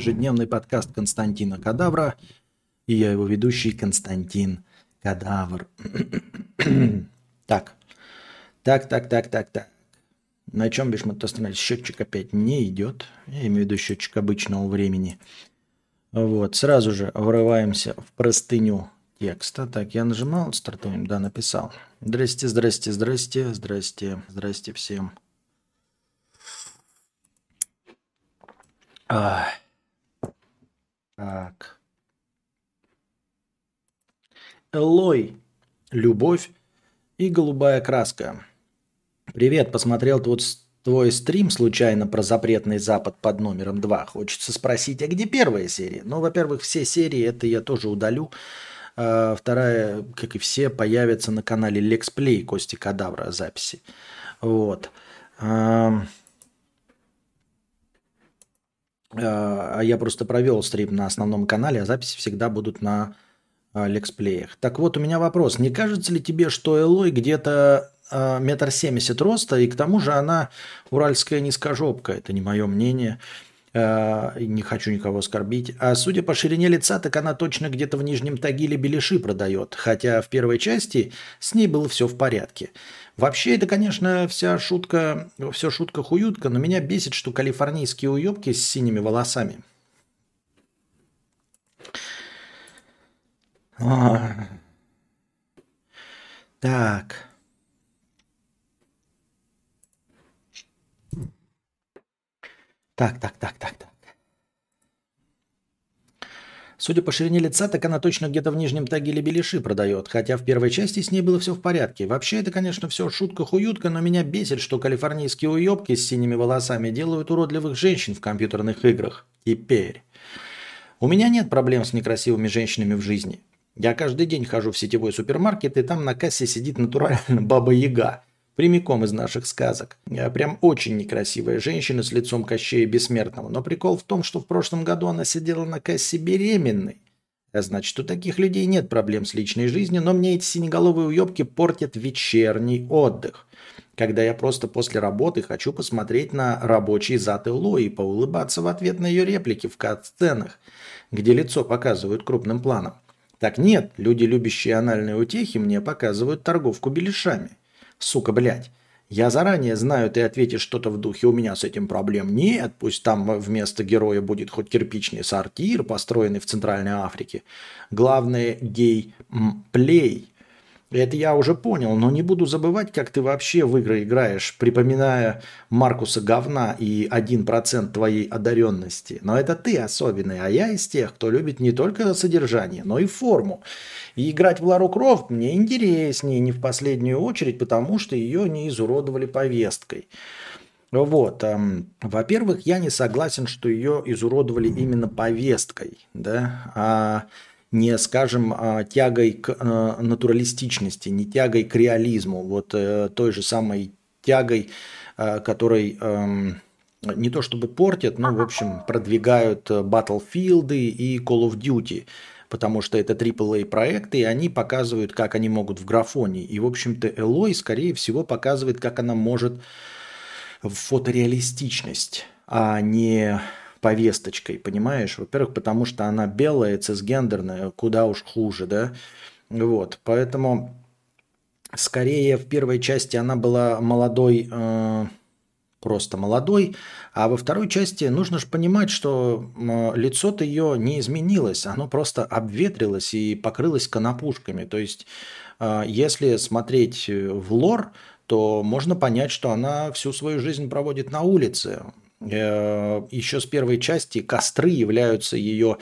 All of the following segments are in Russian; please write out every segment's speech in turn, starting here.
ежедневный подкаст Константина Кадавра. И я его ведущий Константин Кадавр. так. Так, так, так, так, так. На чем бишь мы то остановились? Счетчик опять не идет. Я имею в виду счетчик обычного времени. Вот, сразу же врываемся в простыню текста. Так, я нажимал, стартуем, да, написал. Здрасте, здрасте, здрасте, здрасте, здрасте всем. А, так. Элой. Любовь и голубая краска. Привет, посмотрел тут твой стрим случайно про запретный Запад под номером 2. Хочется спросить, а где первая серия? Ну, во-первых, все серии это я тоже удалю. А вторая, как и все, появится на канале Лексплей Кости Кадавра записи. Вот. А, а я просто провел стрим на основном канале, а записи всегда будут на лексплеях. Так вот, у меня вопрос. Не кажется ли тебе, что Элой где-то а, метр семьдесят роста, и к тому же она уральская низкожопка, это не мое мнение, а, не хочу никого оскорбить. А судя по ширине лица, так она точно где-то в Нижнем Тагиле беляши продает, хотя в первой части с ней было все в порядке. Вообще, это, конечно, вся шутка, все шутка-хуютка, но меня бесит, что калифорнийские уебки с синими волосами – Так. Так, так, так, так, так. Судя по ширине лица, так она точно где-то в нижнем тагиле беляши продает, хотя в первой части с ней было все в порядке. Вообще это, конечно, все шутка-хуютка, но меня бесит, что калифорнийские уебки с синими волосами делают уродливых женщин в компьютерных играх. Теперь. У меня нет проблем с некрасивыми женщинами в жизни. Я каждый день хожу в сетевой супермаркет, и там на кассе сидит натурально баба-яга. Прямиком из наших сказок. Я прям очень некрасивая женщина с лицом Кощея Бессмертного. Но прикол в том, что в прошлом году она сидела на кассе беременной. А значит, у таких людей нет проблем с личной жизнью, но мне эти синеголовые уебки портят вечерний отдых. Когда я просто после работы хочу посмотреть на рабочий зад Элло и поулыбаться в ответ на ее реплики в кат-сценах, где лицо показывают крупным планом. Так нет, люди, любящие анальные утехи, мне показывают торговку беляшами. Сука, блядь. Я заранее знаю, ты ответишь что-то в духе «у меня с этим проблем нет», пусть там вместо героя будет хоть кирпичный сортир, построенный в Центральной Африке. Главное – гей-плей. Это я уже понял, но не буду забывать, как ты вообще в игры играешь, припоминая Маркуса говна и 1% твоей одаренности. Но это ты особенный, а я из тех, кто любит не только содержание, но и форму. И играть в Лару Крофт мне интереснее, не в последнюю очередь, потому что ее не изуродовали повесткой. Вот, эм, во-первых, я не согласен, что ее изуродовали именно повесткой, да, а не, скажем, а, тягой к а, натуралистичности, не тягой к реализму, вот э, той же самой тягой, а, которой эм, не то чтобы портят, но, в общем, продвигают Battlefield и Call of Duty, потому что это AAA проекты, и они показывают, как они могут в графоне. И, в общем-то, Элой, скорее всего, показывает, как она может в фотореалистичность, а не повесточкой, понимаешь? Во-первых, потому что она белая, цисгендерная, куда уж хуже, да? Вот, поэтому скорее в первой части она была молодой, э, просто молодой, а во второй части нужно же понимать, что э, лицо-то ее не изменилось, оно просто обветрилось и покрылось конопушками. То есть, э, если смотреть в лор, то можно понять, что она всю свою жизнь проводит на улице. Э, еще с первой части костры являются ее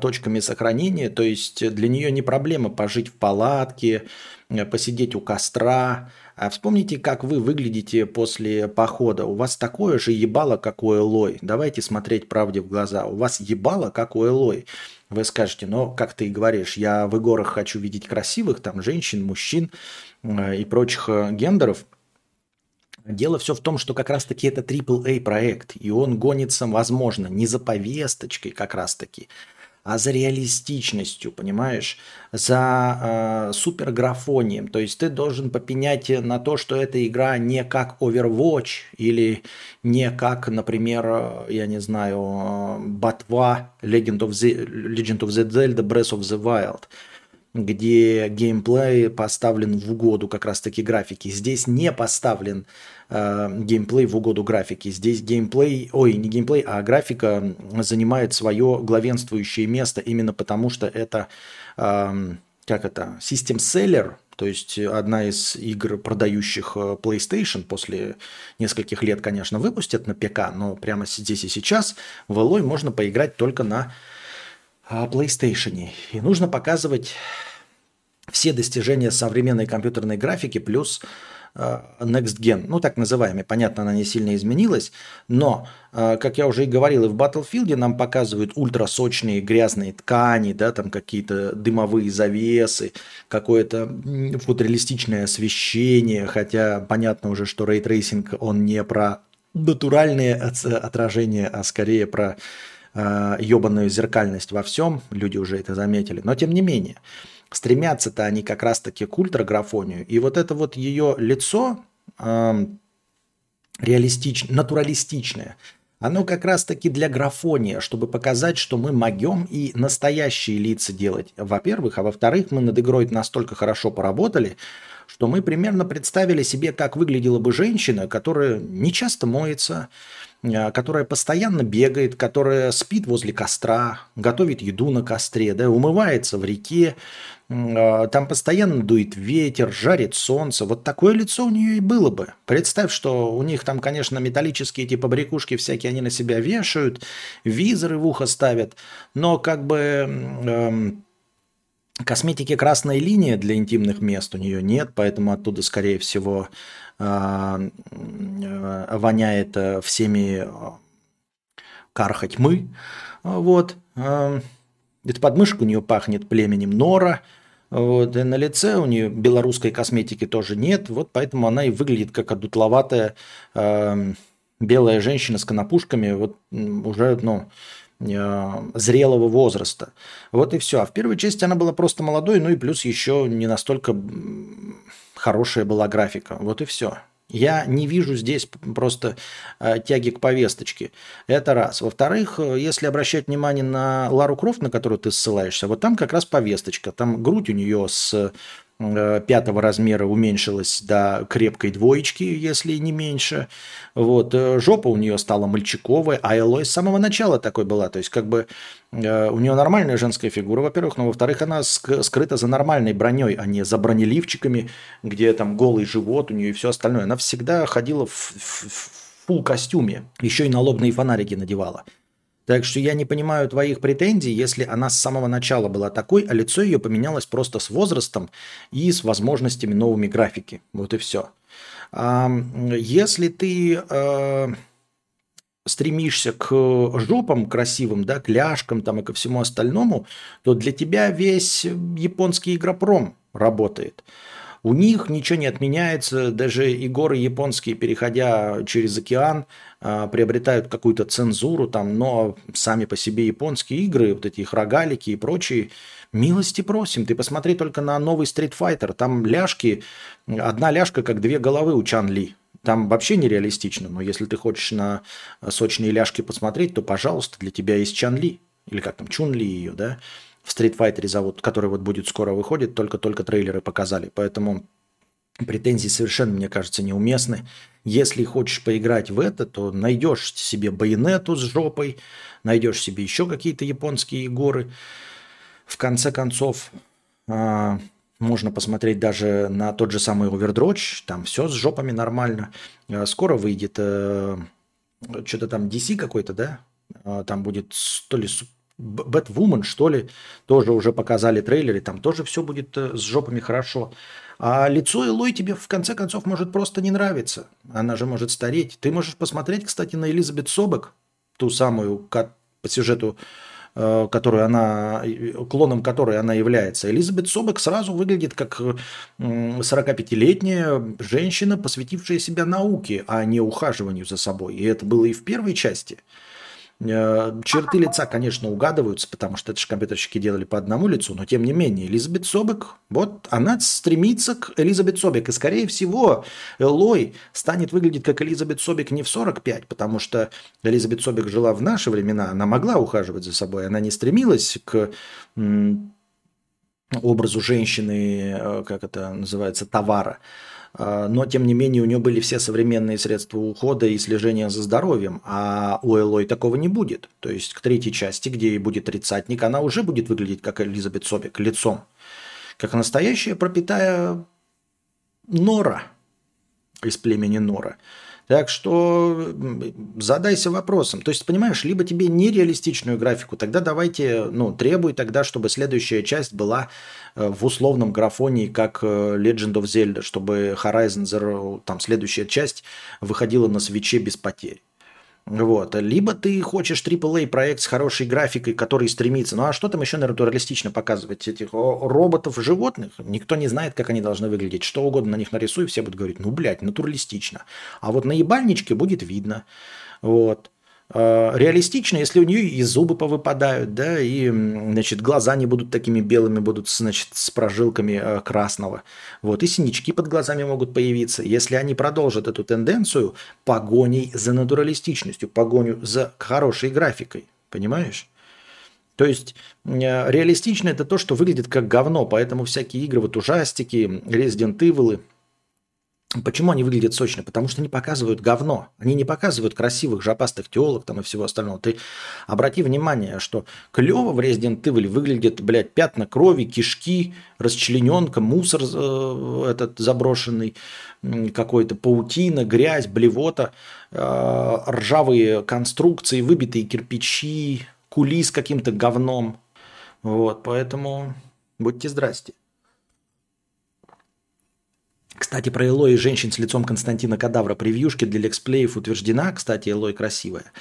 точками сохранения, то есть для нее не проблема пожить в палатке, э, посидеть у костра. А вспомните, как вы выглядите после похода. У вас такое же ебало, как у Элой. Давайте смотреть правде в глаза. У вас ебало, как у Элой. Вы скажете, но как ты и говоришь, я в игорах хочу видеть красивых, там, женщин, мужчин э, и прочих гендеров. Дело все в том, что как раз-таки это AAA проект, и он гонится, возможно, не за повесточкой как раз-таки, а за реалистичностью, понимаешь? За э, суперграфонием. То есть ты должен попенять на то, что эта игра не как Overwatch или не как, например, я не знаю, Батва Legend of the, Legend of the Zelda Breath of the Wild где геймплей поставлен в угоду как раз-таки графики. Здесь не поставлен э, геймплей в угоду графики. Здесь геймплей, ой, не геймплей, а графика занимает свое главенствующее место именно потому, что это, э, как это, систем селлер, то есть одна из игр, продающих э, PlayStation после нескольких лет, конечно, выпустят на ПК, но прямо здесь и сейчас в Элой можно поиграть только на PlayStation. И нужно показывать все достижения современной компьютерной графики плюс э, Next Gen, ну так называемый, понятно, она не сильно изменилась, но, э, как я уже и говорил, и в Battlefield нам показывают ультрасочные грязные ткани, да, там какие-то дымовые завесы, какое-то футуристичное освещение, хотя понятно уже, что ray tracing, он не про натуральные отражения, а скорее про э, ебаную зеркальность во всем, люди уже это заметили, но тем не менее, стремятся-то они как раз-таки к ультраграфонию, и вот это вот ее лицо э, реалистич, натуралистичное, оно как раз-таки для графония, чтобы показать, что мы могем и настоящие лица делать, во-первых, а во-вторых, мы над игрой настолько хорошо поработали, что мы примерно представили себе, как выглядела бы женщина, которая не часто моется, а, которая постоянно бегает, которая спит возле костра, готовит еду на костре, да, умывается в реке, а, там постоянно дует ветер, жарит солнце. Вот такое лицо у нее и было бы. Представь, что у них там, конечно, металлические типа брякушки всякие они на себя вешают, визоры в ухо ставят, но как бы эм, косметики красной линии для интимных мест у нее нет, поэтому оттуда, скорее всего, а, э, воняет э, всеми э, кархать мы. Вот. Это подмышка у нее пахнет племенем Нора. Вот, и на лице у нее белорусской косметики тоже нет, вот поэтому она и выглядит как одутловатая белая женщина с конопушками, вот уже, ну, зрелого возраста. Вот и все. А в первой части она была просто молодой, ну и плюс еще не настолько хорошая была графика. Вот и все. Я не вижу здесь просто э, тяги к повесточке. Это раз. Во-вторых, э, если обращать внимание на Лару Крофт, на которую ты ссылаешься, вот там как раз повесточка. Там грудь у нее с Э, пятого размера уменьшилась до крепкой двоечки, если не меньше. Вот. Э, жопа у нее стала мальчиковая, а Элой с самого начала такой была. То есть, как бы э, у нее нормальная женская фигура, во-первых, но во-вторых, она скрыта за нормальной броней, а не за бронеливчиками, где там голый живот у нее и все остальное. Она всегда ходила в, в, в фул костюме, еще и налобные фонарики надевала. Так что я не понимаю твоих претензий, если она с самого начала была такой, а лицо ее поменялось просто с возрастом и с возможностями новыми графики. Вот и все. Если ты э, стремишься к жопам красивым, да, к ляжкам там и ко всему остальному, то для тебя весь японский игропром работает. У них ничего не отменяется, даже и горы японские, переходя через океан, а, приобретают какую-то цензуру там, но сами по себе японские игры, вот эти их рогалики и прочие, милости просим. Ты посмотри только на новый Street Fighter, там ляжки, одна ляжка как две головы у Чан Ли. Там вообще нереалистично, но если ты хочешь на сочные ляжки посмотреть, то, пожалуйста, для тебя есть Чан Ли. Или как там, Чун Ли ее, да? В Street Fighter зовут, который вот будет скоро выходит, только-только трейлеры показали. Поэтому претензии совершенно, мне кажется, неуместны. Если хочешь поиграть в это, то найдешь себе байонету с жопой, найдешь себе еще какие-то японские горы. В конце концов, а, можно посмотреть даже на тот же самый Overwatch, там все с жопами нормально. А, скоро выйдет э, что-то там DC какой-то, да? А, там будет то ли Бэтвумен, что ли, тоже уже показали трейлеры, там тоже все будет э, с жопами хорошо. А лицо Элой тебе в конце концов может просто не нравиться. Она же может стареть. Ты можешь посмотреть, кстати, на Элизабет Собок, ту самую по сюжету, э, которую она, клоном которой она является. Элизабет Собок сразу выглядит как 45-летняя женщина, посвятившая себя науке, а не ухаживанию за собой. И это было и в первой части. Э, черты лица, конечно, угадываются, потому что это же компьютерщики делали по одному лицу, но тем не менее, Элизабет Собек, вот она стремится к Элизабет Собек. И, скорее всего, Элой станет выглядеть как Элизабет Собек не в 45, потому что Элизабет Собек жила в наши времена, она могла ухаживать за собой, она не стремилась к образу женщины, э, как это называется, товара. А, но, тем не менее, у нее были все современные средства ухода и слежения за здоровьем, а у Элой такого не будет. То есть к третьей части, где ей будет тридцатник, она уже будет выглядеть как Элизабет Собик лицом, как настоящая пропитая Нора из племени Нора. Так что задайся вопросом. То есть, понимаешь, либо тебе нереалистичную графику, тогда давайте, ну, требуй тогда, чтобы следующая часть была э, в условном графоне, как э, Legend of Zelda, чтобы Horizon Zero, там, следующая часть выходила на свече без потерь. Вот. Либо ты хочешь AAA проект с хорошей графикой, который стремится. Ну а что там еще натуралистично показывать? Этих роботов, животных? Никто не знает, как они должны выглядеть. Что угодно на них нарисуй, все будут говорить, ну, блядь, натуралистично. А вот на ебальничке будет видно. Вот. Э, реалистично, если у нее и зубы повыпадают, да, и, значит, глаза не будут такими белыми, будут, значит, с прожилками э, красного. Вот, и синячки под глазами могут появиться. Если они продолжат эту тенденцию погоней за натуралистичностью, погоню за хорошей графикой, понимаешь? То есть э, реалистично это то, что выглядит как говно, поэтому всякие игры, вот ужастики, Resident Evil, Почему они выглядят сочно? Потому что они показывают говно. Они не показывают красивых жопастых телок там и всего остального. Ты обрати внимание, что клево в Resident Evil выглядит, блядь, пятна крови, кишки, расчлененка, мусор э, этот заброшенный, какой-то паутина, грязь, блевота, э, ржавые конструкции, выбитые кирпичи, кули с каким-то говном. Вот, поэтому будьте здрасте. Кстати, про Элой и женщин с лицом Константина Кадавра превьюшки для лексплеев утверждена. Кстати, Элой красивая.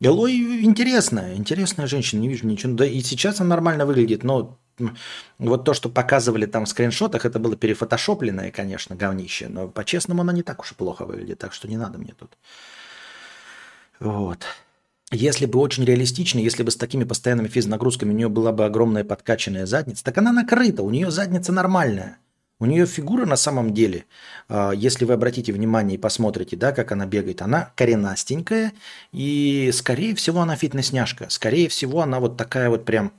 Элой интересная, интересная женщина, не вижу ничего. Да и сейчас она нормально выглядит, но вот то, что показывали там в скриншотах, это было перефотошопленное, конечно, говнище. Но по-честному она не так уж и плохо выглядит, так что не надо мне тут. Вот. Если бы очень реалистично, если бы с такими постоянными физнагрузками у нее была бы огромная подкачанная задница, так она накрыта, у нее задница нормальная. У нее фигура на самом деле, а, если вы обратите внимание и посмотрите, да, как она бегает, она коренастенькая, и скорее всего она фитнесняшка. Скорее всего она вот такая вот прям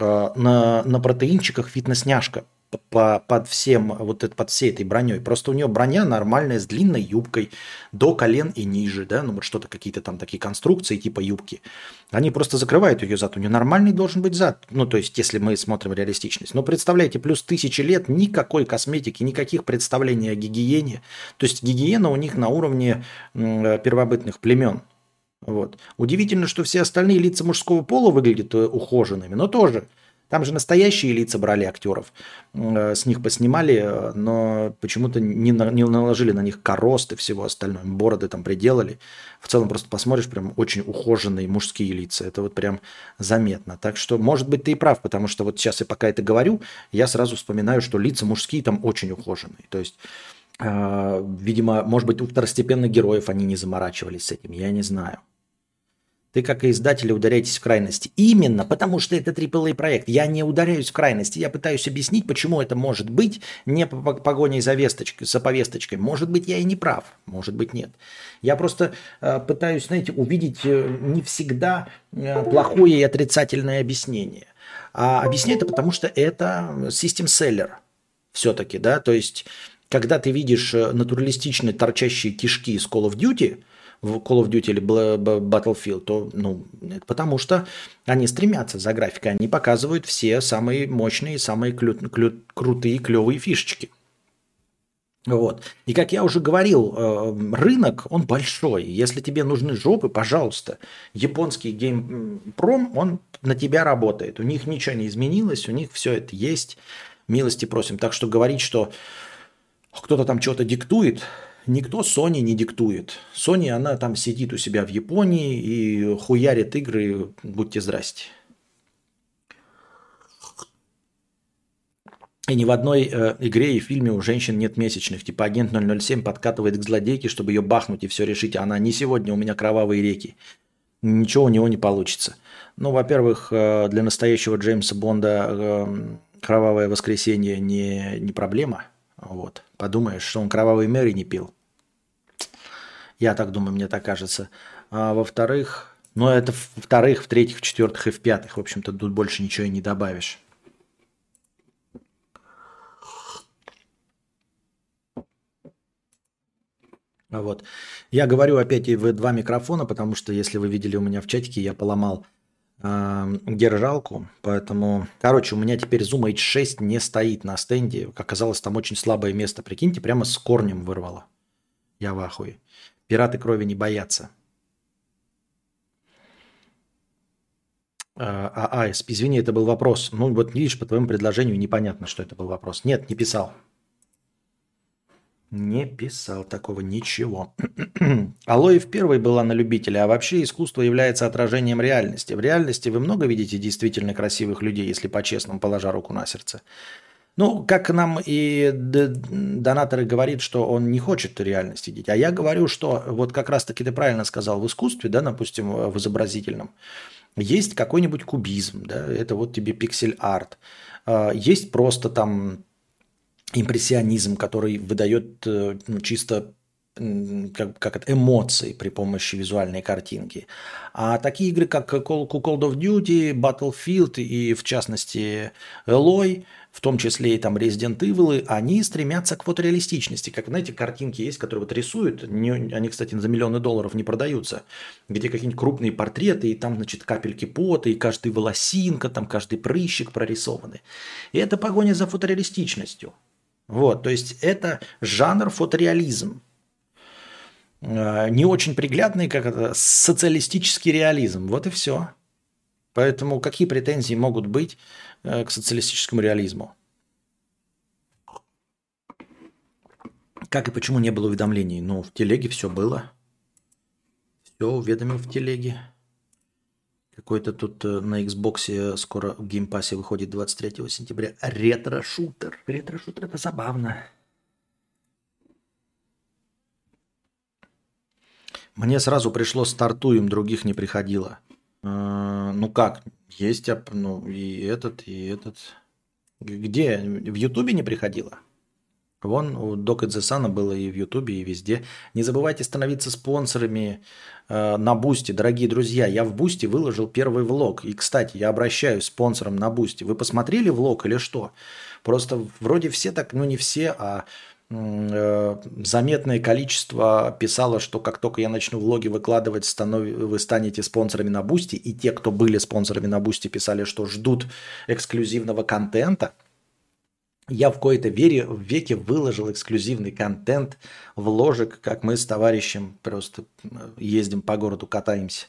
а, на, на протеинчиках фитнесняшка по, под всем, вот это, под всей этой броней. Просто у нее броня нормальная, с длинной юбкой, до колен и ниже, да, ну вот что-то, какие-то там такие конструкции типа юбки. Они просто закрывают ее зад. У нее нормальный должен быть зад. Ну, то есть, если мы смотрим реалистичность. Но представляете, плюс тысячи лет никакой косметики, никаких представлений о гигиене. То есть, гигиена у них на уровне первобытных племен. Вот. Удивительно, что все остальные лица мужского пола выглядят э, ухоженными, но тоже – там же настоящие лица брали актеров, э, с них поснимали, э, но почему-то не, не наложили на них корост и всего остального, бороды там приделали. В целом просто посмотришь, прям очень ухоженные мужские лица, это вот прям заметно. Так что, может быть, ты и прав, потому что вот сейчас я пока это говорю, я сразу вспоминаю, что лица мужские там очень ухоженные. То есть э, Видимо, может быть, у второстепенных героев они не заморачивались с этим, я не знаю. Ты, как и издатели, ударяетесь в крайности. Именно потому, что это AAA проект. Я не ударяюсь в крайности. Я пытаюсь объяснить, почему это может быть не по погоней за, весточкой, за повесточкой. Может быть, я и не прав. Может быть, нет. Я просто э, пытаюсь, знаете, увидеть э, не всегда э, плохое и отрицательное объяснение. А объясняю это потому, что это систем селлер все-таки, да, то есть когда ты видишь э, натуралистичные торчащие кишки из Call of Duty – в Call of Duty или Battlefield, то ну, потому что они стремятся за графикой, они показывают все самые мощные, самые клю- клю- крутые, клевые фишечки. Вот. И как я уже говорил, э, рынок, он большой. Если тебе нужны жопы, пожалуйста. Японский геймпром, он на тебя работает. У них ничего не изменилось, у них все это есть. Милости просим. Так что говорить, что кто-то там что-то диктует, никто Sony не диктует. Sony, она там сидит у себя в Японии и хуярит игры, будьте здрасте. И ни в одной э, игре и фильме у женщин нет месячных. Типа агент 007 подкатывает к злодейке, чтобы ее бахнуть и все решить. Она не сегодня, у меня кровавые реки. ничего у него не получится. Ну, во-первых, э, для настоящего Джеймса Бонда э, кровавое воскресенье не, не проблема. Вот. Подумаешь, что он кровавый Мэри не пил. Я так думаю, мне так кажется. А во-вторых, ну это в-вторых, в-третьих, в-четвертых и в-пятых. В общем-то, тут больше ничего и не добавишь. Вот. Я говорю опять и в два микрофона, потому что, если вы видели у меня в чатике, я поломал э, держалку. Поэтому, короче, у меня теперь Zoom H6 не стоит на стенде. Как оказалось, там очень слабое место. Прикиньте, прямо с корнем вырвало. Я в ахуе. Пираты крови не боятся. А, а, а, извини, это был вопрос. Ну, вот видишь, по твоему предложению непонятно, что это был вопрос. Нет, не писал. Не писал такого ничего. Алоев первой была на любителя, а вообще искусство является отражением реальности. В реальности вы много видите действительно красивых людей, если по-честному, положа руку на сердце. Ну, как нам и донаторы говорит, что он не хочет реальности видеть. А я говорю, что вот как раз-таки ты правильно сказал, в искусстве, да, допустим, в изобразительном, есть какой-нибудь кубизм, да, это вот тебе пиксель-арт. А, есть просто там импрессионизм, который выдает э, ну, чисто как, как это, эмоции при помощи визуальной картинки. А такие игры, как Call, of Duty, Battlefield и, в частности, Eloy, в том числе и там Resident Evil, они стремятся к фотореалистичности. Как, знаете, картинки есть, которые вот рисуют, не, они, кстати, за миллионы долларов не продаются, где какие-нибудь крупные портреты, и там, значит, капельки пота, и каждый волосинка, там каждый прыщик прорисованы. И это погоня за фотореалистичностью. Вот, то есть это жанр фотореализм. Э, не очень приглядный, как это, социалистический реализм. Вот и все. Поэтому какие претензии могут быть э, к социалистическому реализму? Как и почему не было уведомлений? Ну, в телеге все было. Все уведомил в телеге. Какой-то тут э, на Xbox скоро в Game Pass е выходит 23 сентября ретро-шутер. Ретро-шутер это забавно. Мне сразу пришло стартуем, других не приходило. Э, ну как, есть ну, и этот, и этот. Где? В Ютубе не приходило? Вон у Doc Сана было и в Ютубе, и везде. Не забывайте становиться спонсорами на Boosty, дорогие друзья. Я в Boosty выложил первый влог. И, кстати, я обращаюсь спонсорам на Boosty. Вы посмотрели влог или что? Просто вроде все так, ну не все, а э, заметное количество писало, что как только я начну влоги выкладывать, станов... вы станете спонсорами на Boosty. И те, кто были спонсорами на Boosty, писали, что ждут эксклюзивного контента – я в кои-то вере, в веке выложил эксклюзивный контент вложек, как мы с товарищем просто э, ездим по городу, катаемся.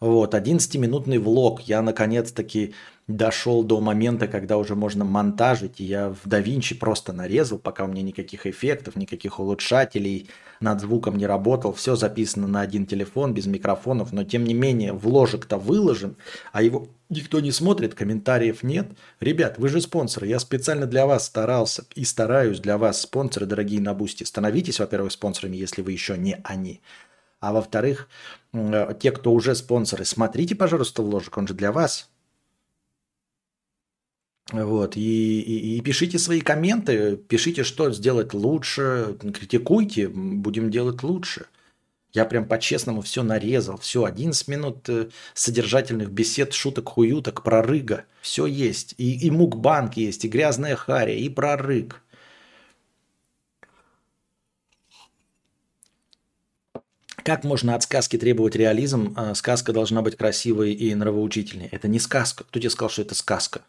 Вот, 11-минутный влог. Я наконец-таки дошел до момента, когда уже можно монтажить. И я в DaVinci просто нарезал, пока у меня никаких эффектов, никаких улучшателей над звуком не работал. Все записано на один телефон, без микрофонов. Но тем не менее, вложек-то выложен, а его никто не смотрит, комментариев нет. Ребят, вы же спонсоры. Я специально для вас старался и стараюсь для вас, спонсоры дорогие на Boosty. Становитесь, во-первых, спонсорами, если вы еще не они. А во-вторых, э, те, кто уже спонсоры, смотрите, пожалуйста, вложек, он же для вас. Вот, и, и, и пишите свои комменты, пишите, что сделать лучше, критикуйте, будем делать лучше. Я прям по-честному все нарезал, все, 11 минут э, содержательных бесед, шуток, хуюток, прорыга, все есть. И, и мукбанк есть, и грязная харя, и прорыг. Как можно от сказки требовать реализм? А сказка должна быть красивой и нравоучительной. Это не сказка. Кто тебе сказал, что это сказка?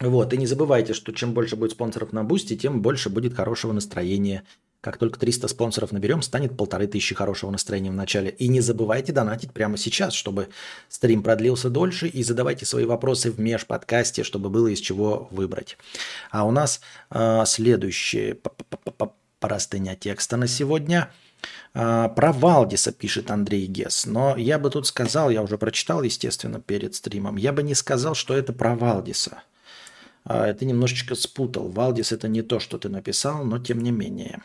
Вот, и не забывайте, что чем больше будет спонсоров на Boosty, тем больше будет хорошего настроения. Как только 300 спонсоров наберем, станет полторы тысячи хорошего настроения в начале. И не забывайте донатить прямо сейчас, чтобы стрим продлился дольше. И задавайте свои вопросы в межподкасте, чтобы было из чего выбрать. А у нас э, следующее простыня текста на сегодня. Э, про Валдиса пишет Андрей Гес. Но я бы тут сказал, я уже прочитал, естественно, перед стримом, я бы не сказал, что это про Валдиса. А, ты немножечко спутал. Валдис это не то, что ты написал, но тем не менее.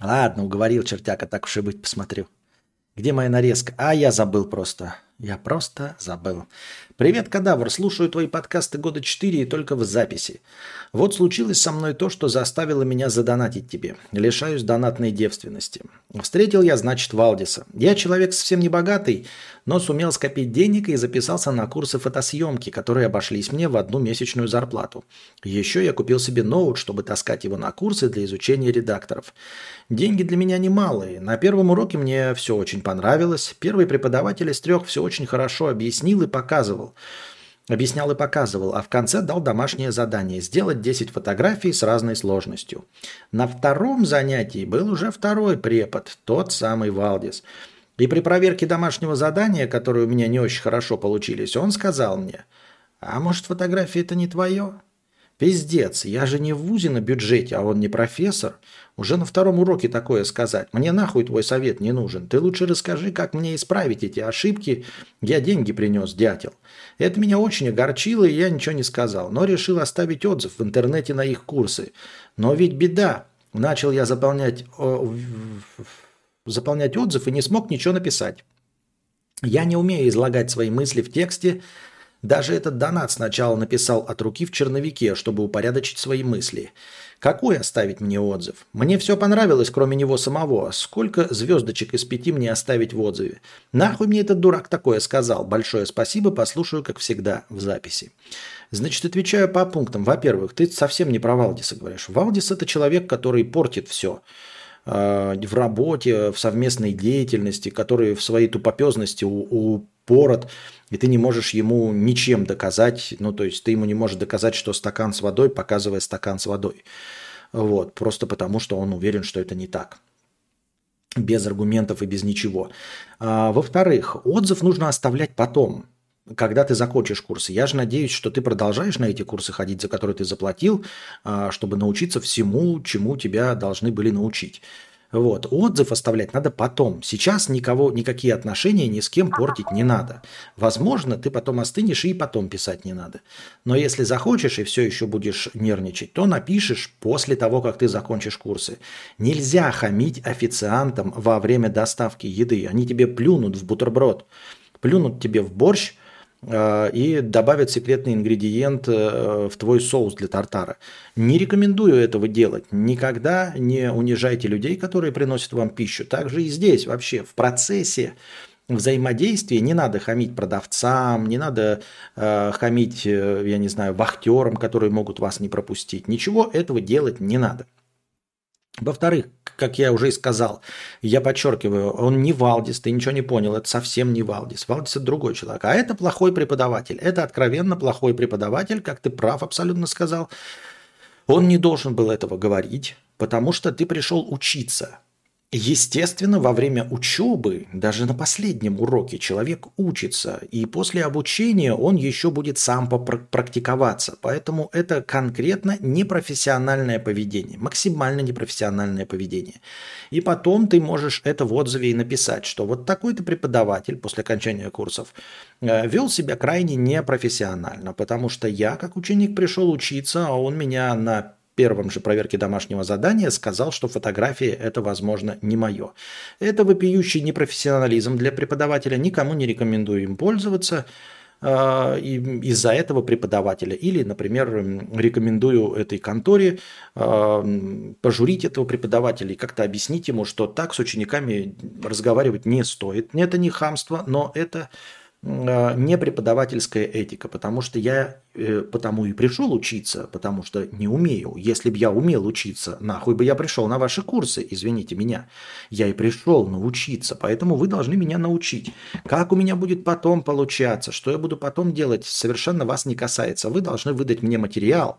Ладно, уговорил чертяка, так уж и быть, посмотрю. Где моя нарезка? А, я забыл просто. Я просто забыл. Привет, кадавр. Слушаю твои подкасты года 4 и только в записи. Вот случилось со мной то, что заставило меня задонатить тебе. Лишаюсь донатной девственности. Встретил я, значит, Валдиса. Я человек совсем не богатый, но сумел скопить денег и записался на курсы фотосъемки, которые обошлись мне в одну месячную зарплату. Еще я купил себе ноут, чтобы таскать его на курсы для изучения редакторов. Деньги для меня немалые. На первом уроке мне все очень понравилось. Первый преподаватель из трех все очень хорошо объяснил и показывал. Объяснял и показывал, а в конце дал домашнее задание – сделать 10 фотографий с разной сложностью. На втором занятии был уже второй препод, тот самый Валдис. И при проверке домашнего задания, которые у меня не очень хорошо получились, он сказал мне, «А может, фотография это не твое?» Пиздец, я же не в ВУЗе на бюджете, а он не профессор. Уже на втором уроке такое сказать. Мне нахуй твой совет не нужен. Ты лучше расскажи, как мне исправить эти ошибки. Я деньги принес, дятел. Это меня очень огорчило, и я ничего не сказал. Но решил оставить отзыв в интернете на их курсы. Но ведь беда. Начал я заполнять, заполнять отзыв и не смог ничего написать. Я не умею излагать свои мысли в тексте, даже этот донат сначала написал от руки в черновике, чтобы упорядочить свои мысли. Какой оставить мне отзыв? Мне все понравилось, кроме него самого. Сколько звездочек из пяти мне оставить в отзыве? Нахуй мне этот дурак такое сказал? Большое спасибо, послушаю, как всегда, в записи. Значит, отвечаю по пунктам. Во-первых, ты совсем не про Валдиса говоришь. Валдис – это человек, который портит все э, в работе, в совместной деятельности, который в своей тупопезности упорот, и ты не можешь ему ничем доказать, ну, то есть ты ему не можешь доказать, что стакан с водой, показывая стакан с водой. Вот, просто потому, что он уверен, что это не так. Без аргументов и без ничего. А, во-вторых, отзыв нужно оставлять потом, когда ты закончишь курсы. Я же надеюсь, что ты продолжаешь на эти курсы ходить, за которые ты заплатил, а, чтобы научиться всему, чему тебя должны были научить. Вот. Отзыв оставлять надо потом. Сейчас никого, никакие отношения ни с кем портить не надо. Возможно, ты потом остынешь и потом писать не надо. Но если захочешь и все еще будешь нервничать, то напишешь после того, как ты закончишь курсы. Нельзя хамить официантам во время доставки еды. Они тебе плюнут в бутерброд, плюнут тебе в борщ – и добавят секретный ингредиент э, в твой соус для тартара. Не рекомендую этого делать. Никогда не унижайте людей, которые приносят вам пищу. Также и здесь вообще в процессе взаимодействия не надо хамить продавцам, не надо э, хамить, э, я не знаю, вахтерам, которые могут вас не пропустить. Ничего этого делать не надо. Во-вторых, как я уже и сказал, я подчеркиваю, он не Валдис, ты ничего не понял, это совсем не Валдис. Валдис это другой человек, а это плохой преподаватель. Это откровенно плохой преподаватель, как ты прав абсолютно сказал. Он не должен был этого говорить, потому что ты пришел учиться. Естественно, во время учебы, даже на последнем уроке, человек учится, и после обучения он еще будет сам практиковаться. Поэтому это конкретно непрофессиональное поведение, максимально непрофессиональное поведение. И потом ты можешь это в отзыве и написать, что вот такой-то преподаватель после окончания курсов э, вел себя крайне непрофессионально, потому что я, как ученик, пришел учиться, а он меня на первом же проверке домашнего задания сказал, что фотография – это, возможно, не мое. Это вопиющий непрофессионализм для преподавателя, никому не рекомендую им пользоваться э, из-за этого преподавателя. Или, например, рекомендую этой конторе э, пожурить этого преподавателя и как-то объяснить ему, что так с учениками разговаривать не стоит. Это не хамство, но это а, не преподавательская этика, потому что я э, потому и пришел учиться, потому что не умею. Если бы я умел учиться, нахуй бы я пришел на ваши курсы, извините меня. Я и пришел научиться, поэтому вы должны меня научить. Как у меня будет потом получаться, что я буду потом делать, совершенно вас не касается. Вы должны выдать мне материал.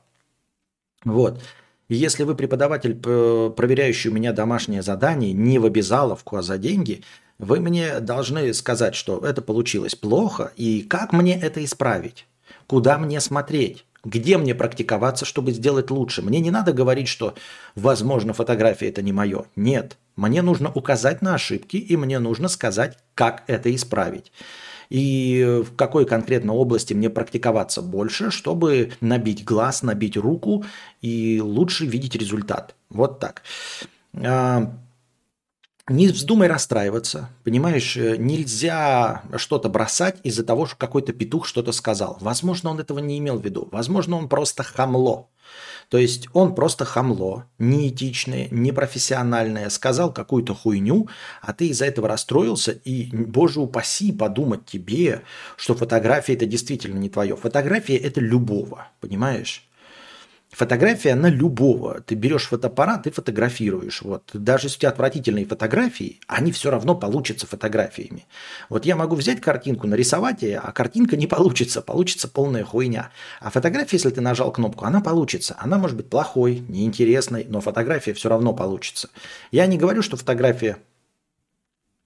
Вот. Если вы преподаватель, проверяющий у меня домашнее задание, не в обязаловку, а за деньги – вы мне должны сказать, что это получилось плохо, и как мне это исправить? Куда мне смотреть? Где мне практиковаться, чтобы сделать лучше? Мне не надо говорить, что, возможно, фотография это не мое. Нет. Мне нужно указать на ошибки, и мне нужно сказать, как это исправить. И в какой конкретно области мне практиковаться больше, чтобы набить глаз, набить руку и лучше видеть результат. Вот так. Не вздумай расстраиваться. Понимаешь, э, нельзя что-то бросать из-за того, что какой-то петух что-то сказал. Возможно, он этого не имел в виду. Возможно, он просто хамло. То есть он просто хамло, неэтичное, непрофессиональное, сказал какую-то хуйню, а ты из-за этого расстроился, и, боже упаси, подумать тебе, что фотография это действительно не твое. Фотография это любого, понимаешь? Фотография на любого. Ты берешь фотоаппарат и фотографируешь. Вот. Даже если у тебя отвратительные фотографии, они все равно получатся фотографиями. Вот я могу взять картинку, нарисовать ее, а картинка не получится. Получится полная хуйня. А фотография, если ты нажал кнопку, она получится. Она может быть плохой, неинтересной, но фотография все равно получится. Я не говорю, что фотография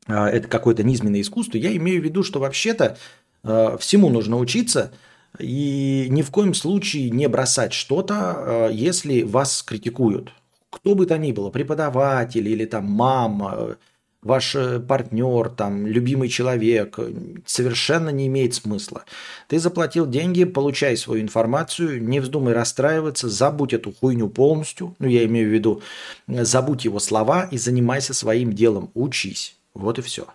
э, это какое-то низменное искусство. Я имею в виду, что вообще-то э, всему нужно учиться – и ни в коем случае не бросать что-то, э, если вас критикуют. Кто бы то ни было, преподаватель или там мама, ваш э, партнер, там, любимый человек, совершенно не имеет смысла. Ты заплатил деньги, получай свою информацию, не вздумай расстраиваться, забудь эту хуйню полностью, ну, я имею в виду, э, забудь его слова и занимайся своим делом, учись. Вот и все.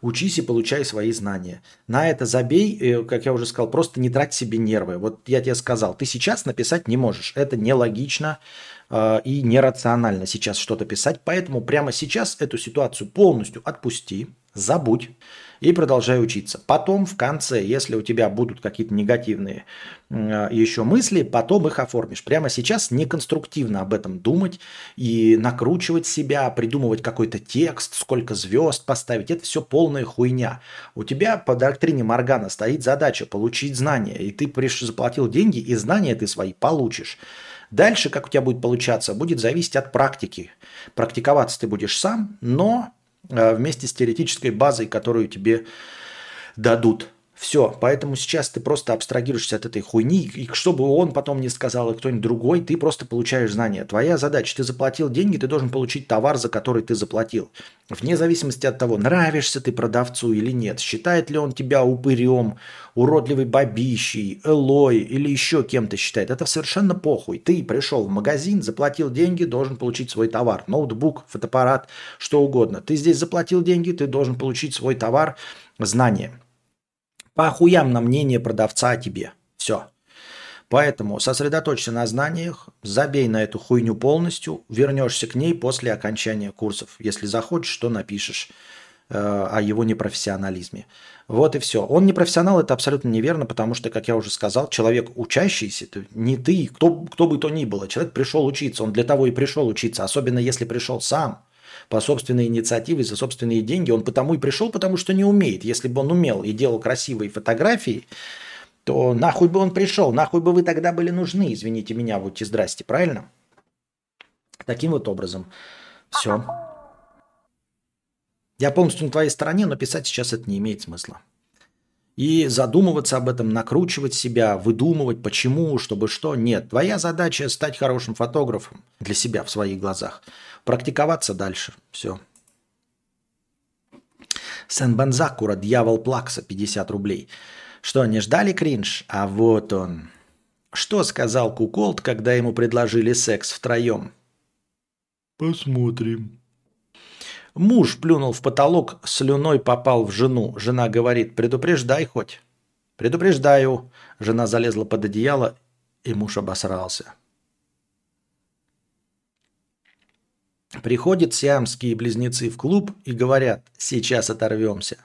Учись и получай свои знания. На это забей, э, как я уже сказал, просто не трать себе нервы. Вот я тебе сказал, ты сейчас написать не можешь. Это нелогично э, и нерационально сейчас что-то писать. Поэтому прямо сейчас эту ситуацию полностью отпусти, забудь и продолжай учиться. Потом в конце, если у тебя будут какие-то негативные э, еще мысли, потом их оформишь. Прямо сейчас неконструктивно об этом думать и накручивать себя, придумывать какой-то текст, сколько звезд поставить. Это все полная хуйня. У тебя по доктрине Моргана стоит задача получить знания, и ты заплатил деньги, и знания ты свои получишь. Дальше, как у тебя будет получаться, будет зависеть от практики. Практиковаться ты будешь сам, но вместе с теоретической базой, которую тебе дадут. Все, поэтому сейчас ты просто абстрагируешься от этой хуйни, и что бы он потом не сказал, и кто-нибудь другой, ты просто получаешь знания. Твоя задача, ты заплатил деньги, ты должен получить товар, за который ты заплатил. Вне зависимости от того, нравишься ты продавцу или нет, считает ли он тебя упырем, уродливой бабищей, элой или еще кем-то считает. Это совершенно похуй. Ты пришел в магазин, заплатил деньги, должен получить свой товар. Ноутбук, фотоаппарат, что угодно. Ты здесь заплатил деньги, ты должен получить свой товар, знания. По охуям на мнение продавца о тебе. Все. Поэтому сосредоточься на знаниях, забей на эту хуйню полностью, вернешься к ней после окончания курсов. Если захочешь, то напишешь э, о его непрофессионализме. Вот и все. Он не профессионал, это абсолютно неверно, потому что, как я уже сказал, человек учащийся, это не ты, кто, кто бы то ни было. Человек пришел учиться, он для того и пришел учиться, особенно если пришел сам по собственной инициативе, за собственные деньги. Он потому и пришел, потому что не умеет. Если бы он умел и делал красивые фотографии, то нахуй бы он пришел, нахуй бы вы тогда были нужны, извините меня, будьте здрасте, правильно? Таким вот образом. Все. Я полностью на твоей стороне, но писать сейчас это не имеет смысла. И задумываться об этом, накручивать себя, выдумывать, почему, чтобы что. Нет, твоя задача стать хорошим фотографом для себя в своих глазах. Практиковаться дальше. Все. Сен-Бензакура, дьявол Плакса, 50 рублей. Что, не ждали кринж? А вот он. Что сказал Куколт, когда ему предложили секс втроем? Посмотрим. Муж плюнул в потолок, слюной попал в жену. Жена говорит, предупреждай хоть. Предупреждаю. Жена залезла под одеяло, и муж обосрался. Приходят сиамские близнецы в клуб и говорят, сейчас оторвемся.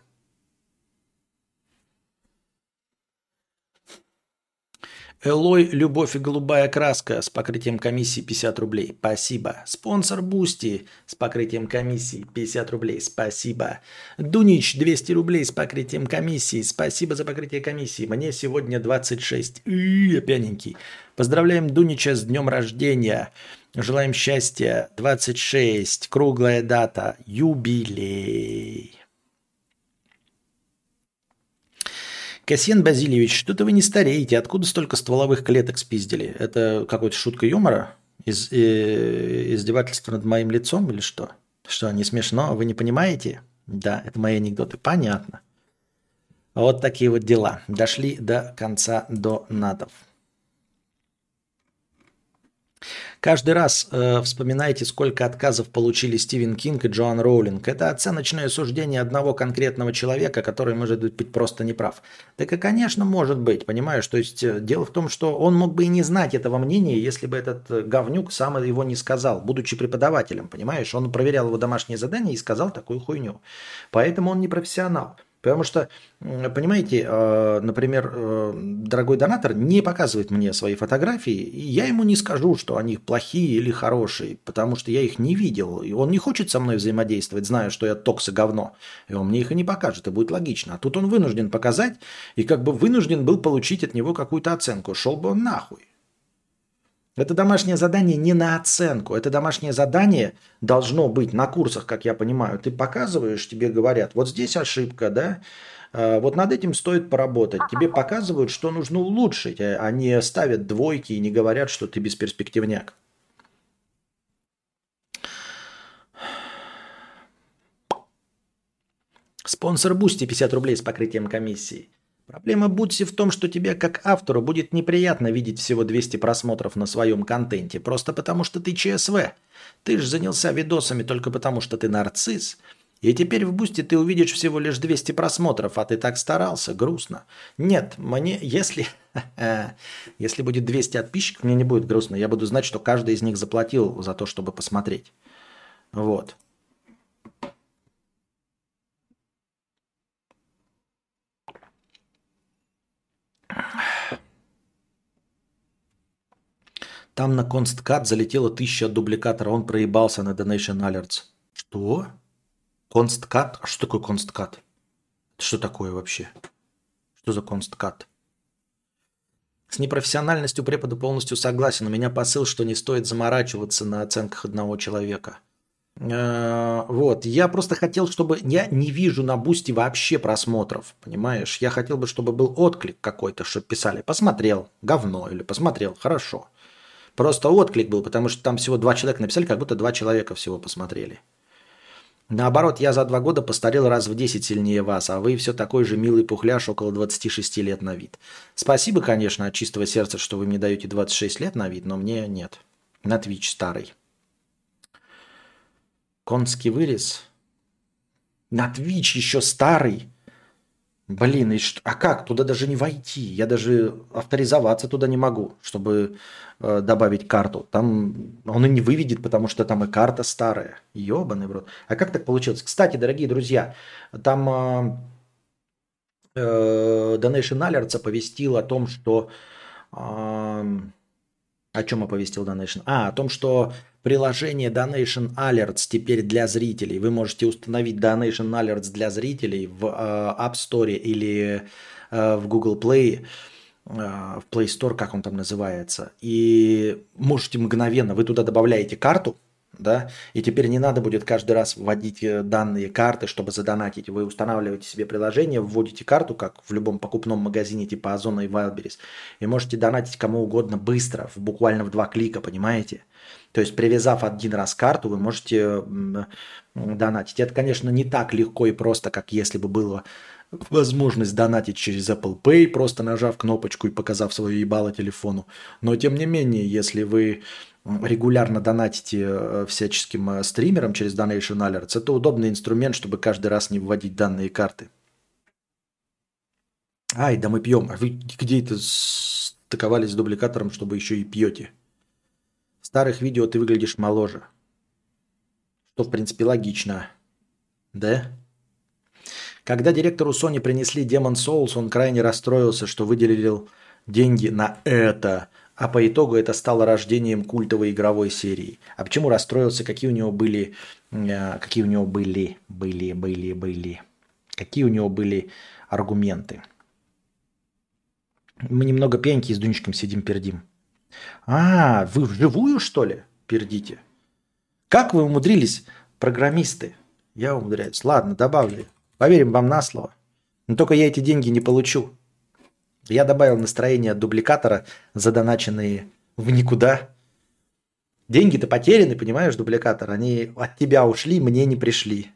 Элой, любовь и голубая краска с покрытием комиссии 50 рублей. Спасибо. Спонсор Boosty с покрытием комиссии 50 рублей. Спасибо. Дунич 200 рублей с покрытием комиссии. Спасибо за покрытие комиссии. Мне сегодня 26. Я пьяненький. Поздравляем Дунича с днем рождения. Желаем счастья. 26. Круглая дата. Юбилей. Касьян Базильевич, что-то вы не стареете. Откуда столько стволовых клеток спиздили? Это какая-то шутка юмора? Из, э, издевательство над моим лицом или что? Что, не смешно? Вы не понимаете? Да, это мои анекдоты. Понятно. Вот такие вот дела. Дошли до конца до Каждый раз э, вспоминайте, сколько отказов получили Стивен Кинг и Джоан Роулинг. Это оценочное суждение одного конкретного человека, который может быть просто неправ. Так и, конечно, может быть, понимаешь? То есть э, дело в том, что он мог бы и не знать этого мнения, если бы этот э, говнюк сам его не сказал, будучи преподавателем, понимаешь? Он проверял его домашнее задание и сказал такую хуйню. Поэтому он не профессионал. Потому что, понимаете, э, например, э, дорогой донатор не показывает мне свои фотографии, и я ему не скажу, что они плохие или хорошие, потому что я их не видел, и он не хочет со мной взаимодействовать, зная, что я токс и говно, и он мне их и не покажет, и будет логично. А тут он вынужден показать, и как бы вынужден был получить от него какую-то оценку. Шел бы он нахуй. Это домашнее задание не на оценку. Это домашнее задание должно быть на курсах, как я понимаю. Ты показываешь, тебе говорят, вот здесь ошибка, да, а, вот над этим стоит поработать. Тебе показывают, что нужно улучшить, а, а не ставят двойки и не говорят, что ты бесперспективняк. Спонсор Boosty 50 рублей с покрытием комиссии. Проблема Бутси в том, что тебе как автору будет неприятно видеть всего 200 просмотров на своем контенте, просто потому что ты ЧСВ. Ты же занялся видосами только потому, что ты нарцисс. И теперь в Boosty ты увидишь всего лишь 200 просмотров, а ты так старался, грустно. Нет, мне, если, если будет 200 подписчиков, мне не будет грустно. Я буду знать, что каждый из них заплатил за то, чтобы посмотреть. Вот. Там на Консткат залетело тысяча от дубликатора, он проебался на Donation Alerts. Что? Консткат? А что такое Консткат? Что такое вообще? Что за Консткат? С непрофессиональностью препода полностью согласен. У меня посыл, что не стоит заморачиваться на оценках одного человека. Э, вот, я просто хотел, чтобы... Я не вижу на Boosty вообще просмотров, понимаешь? Я хотел бы, чтобы был отклик какой-то, чтобы писали «посмотрел, говно» или «посмотрел, хорошо». Просто отклик был, потому что там всего два человека написали, как будто два человека всего посмотрели. Наоборот, я за два года постарел раз в 10 сильнее вас, а вы все такой же милый пухляш около 26 лет на вид. Спасибо, конечно, от чистого сердца, что вы мне даете 26 лет на вид, но мне нет. На Twitch старый. Конский вырез. На Twitch еще старый. Блин, и что, а как? Туда даже не войти. Я даже авторизоваться туда не могу, чтобы э, добавить карту. Там он и не выведет, потому что там и карта старая. Ёбаный в рот. А как так получилось? Кстати, дорогие друзья, там э, э, Donation Alerts оповестил о том, что... Э, о чем оповестил Donation? А, о том, что приложение Donation Alerts теперь для зрителей. Вы можете установить Donation Alerts для зрителей в э, App Store или э, в Google Play, э, в Play Store, как он там называется. И можете мгновенно, вы туда добавляете карту, да, и теперь не надо будет каждый раз вводить данные карты, чтобы задонатить. Вы устанавливаете себе приложение, вводите карту, как в любом покупном магазине типа Озона и Wildberries, и можете донатить кому угодно быстро, буквально в два клика, понимаете? То есть, привязав один раз карту, вы можете донатить. Это, конечно, не так легко и просто, как если бы было возможность донатить через Apple Pay, просто нажав кнопочку и показав свое ебало телефону. Но, тем не менее, если вы регулярно донатите э, всяческим э, стримерам через Donation Alerts, это удобный инструмент, чтобы каждый раз не вводить данные карты. Ай, да мы пьем. А вы где это стыковались с дубликатором, чтобы еще и пьете? старых видео ты выглядишь моложе. Что, в принципе, логично. Да? Когда директору Sony принесли Demon Souls, он крайне расстроился, что выделил деньги на это, а по итогу это стало рождением культовой игровой серии. А почему расстроился? Какие у него были, э, какие у него были, были, были, были, какие у него были аргументы? Мы немного пьяненькие с Дунечком сидим пердим. А, вы вживую, что ли, пердите? Как вы умудрились, программисты? Я умудряюсь. Ладно, добавлю. Поверим вам на слово. Но только я эти деньги не получу. Я добавил настроение дубликатора, задоначенные в никуда. Деньги-то потеряны, понимаешь, дубликатор. Они от тебя ушли, мне не пришли.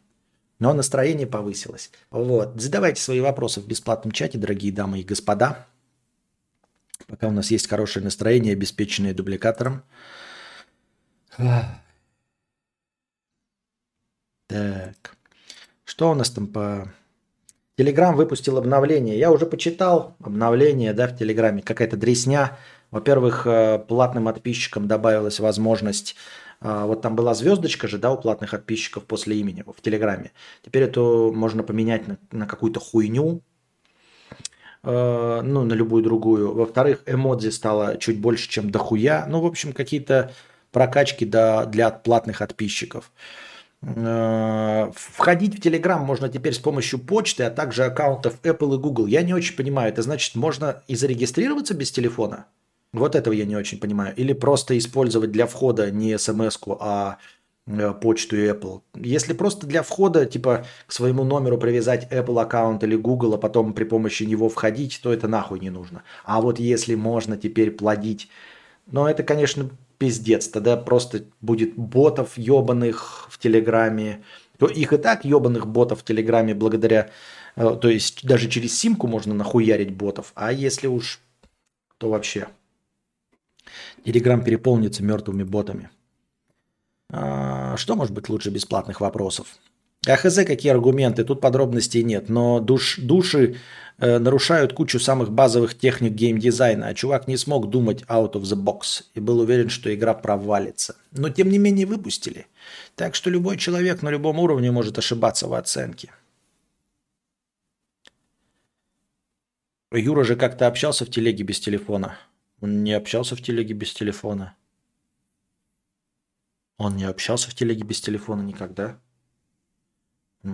Но настроение повысилось. Вот. Задавайте свои вопросы в бесплатном чате, дорогие дамы и господа. Пока у нас есть хорошее настроение, обеспеченное дубликатором. Так. Что у нас там по... Телеграм выпустил обновление. Я уже почитал обновление, да, в Телеграме. Какая-то дресня. Во-первых, э, платным подписчикам добавилась возможность э, вот там была звездочка же, да, у платных подписчиков после имени в Телеграме. Теперь эту можно поменять на, на какую-то хуйню, э, ну, на любую другую. Во-вторых, эмодзи стало чуть больше, чем дохуя. Ну, в общем, какие-то прокачки до, для платных подписчиков. Входить в Telegram можно теперь с помощью почты, а также аккаунтов Apple и Google. Я не очень понимаю, это значит, можно и зарегистрироваться без телефона? Вот этого я не очень понимаю. Или просто использовать для входа не смс а э, почту Apple. Если просто для входа, типа, к своему номеру привязать Apple аккаунт или Google, а потом при помощи него входить, то это нахуй не нужно. А вот если можно теперь плодить, но это, конечно, пиздец. Тогда просто будет ботов ебаных в Телеграме. Их и так ебаных ботов в Телеграме благодаря... Э, то есть даже через симку можно нахуярить ботов. А если уж, то вообще. Телеграм переполнится мертвыми ботами. А, что может быть лучше бесплатных вопросов? А хз, какие аргументы, тут подробностей нет, но душ, души э, нарушают кучу самых базовых техник геймдизайна, а чувак не смог думать out of the box и был уверен, что игра провалится. Но тем не менее выпустили. Так что любой человек на любом уровне может ошибаться в оценке. Юра же как-то общался в телеге без телефона. Он не общался в телеге без телефона. Он не общался в телеге без телефона никогда.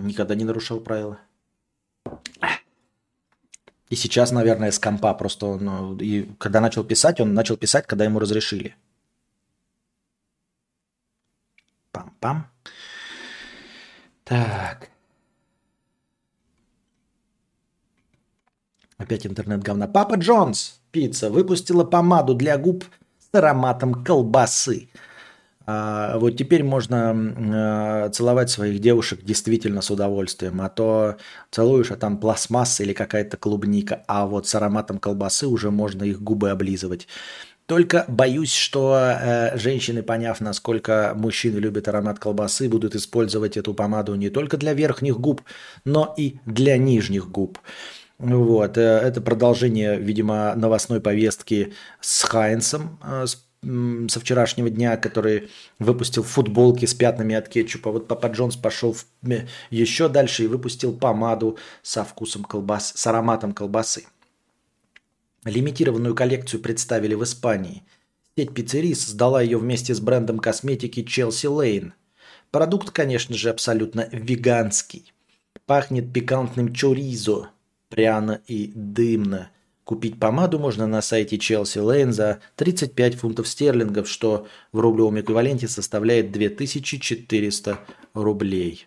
Никогда не нарушал правила. И сейчас, наверное, с компа просто он, ну, и когда начал писать, он начал писать, когда ему разрешили. Пам-пам. Так. Опять интернет говна. Папа Джонс, пицца, выпустила помаду для губ с ароматом колбасы. А, вот теперь можно а, целовать своих девушек действительно с удовольствием, а то целуешь, а там пластмасса или какая-то клубника, а вот с ароматом колбасы уже можно их губы облизывать. Только боюсь, что э, женщины, поняв, насколько мужчины любят аромат колбасы, будут использовать эту помаду не только для верхних губ, но и для нижних губ. Вот. Э, это продолжение, видимо, новостной повестки с Хайнсом, э, с со вчерашнего дня, который выпустил футболки с пятнами от кетчупа. Вот Папа Джонс пошел еще дальше и выпустил помаду со вкусом колбас, с ароматом колбасы. Лимитированную коллекцию представили в Испании. Сеть пиццерий создала ее вместе с брендом косметики Chelsea Lane. Продукт, конечно же, абсолютно веганский. Пахнет пикантным чоризо, пряно и дымно – Купить помаду можно на сайте Chelsea Lane за 35 фунтов стерлингов, что в рублевом эквиваленте составляет 2400 рублей.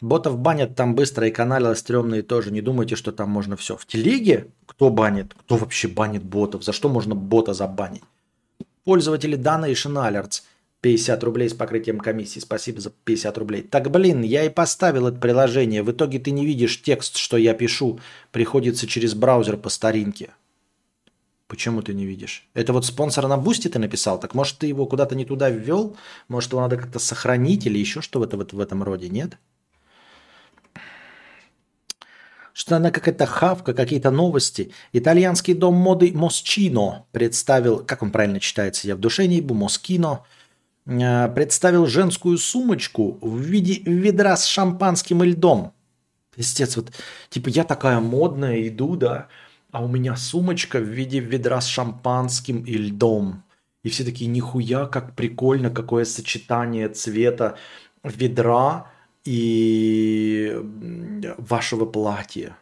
Ботов банят там быстро и каналы стрёмные тоже. Не думайте, что там можно все. В телеге кто банит? Кто вообще банит ботов? За что можно бота забанить? Пользователи Donation Alerts 50 рублей с покрытием комиссии. Спасибо за 50 рублей. Так, блин, я и поставил это приложение. В итоге ты не видишь текст, что я пишу. Приходится через браузер по старинке. Почему ты не видишь? Это вот спонсор на Boosty ты написал? Так может ты его куда-то не туда ввел? Может его надо как-то сохранить или еще что в, это, вот в этом роде? Нет? Что она какая-то хавка, какие-то новости. Итальянский дом моды Москино представил, как он правильно читается, я в душе не ебу, Москино, э, представил женскую сумочку в виде ведра с шампанским и льдом. Пиздец, вот, типа, я такая модная, иду, да, а у меня сумочка в виде ведра с шампанским и льдом. И все такие, нихуя, как прикольно, какое сочетание цвета ведра и вашего платья.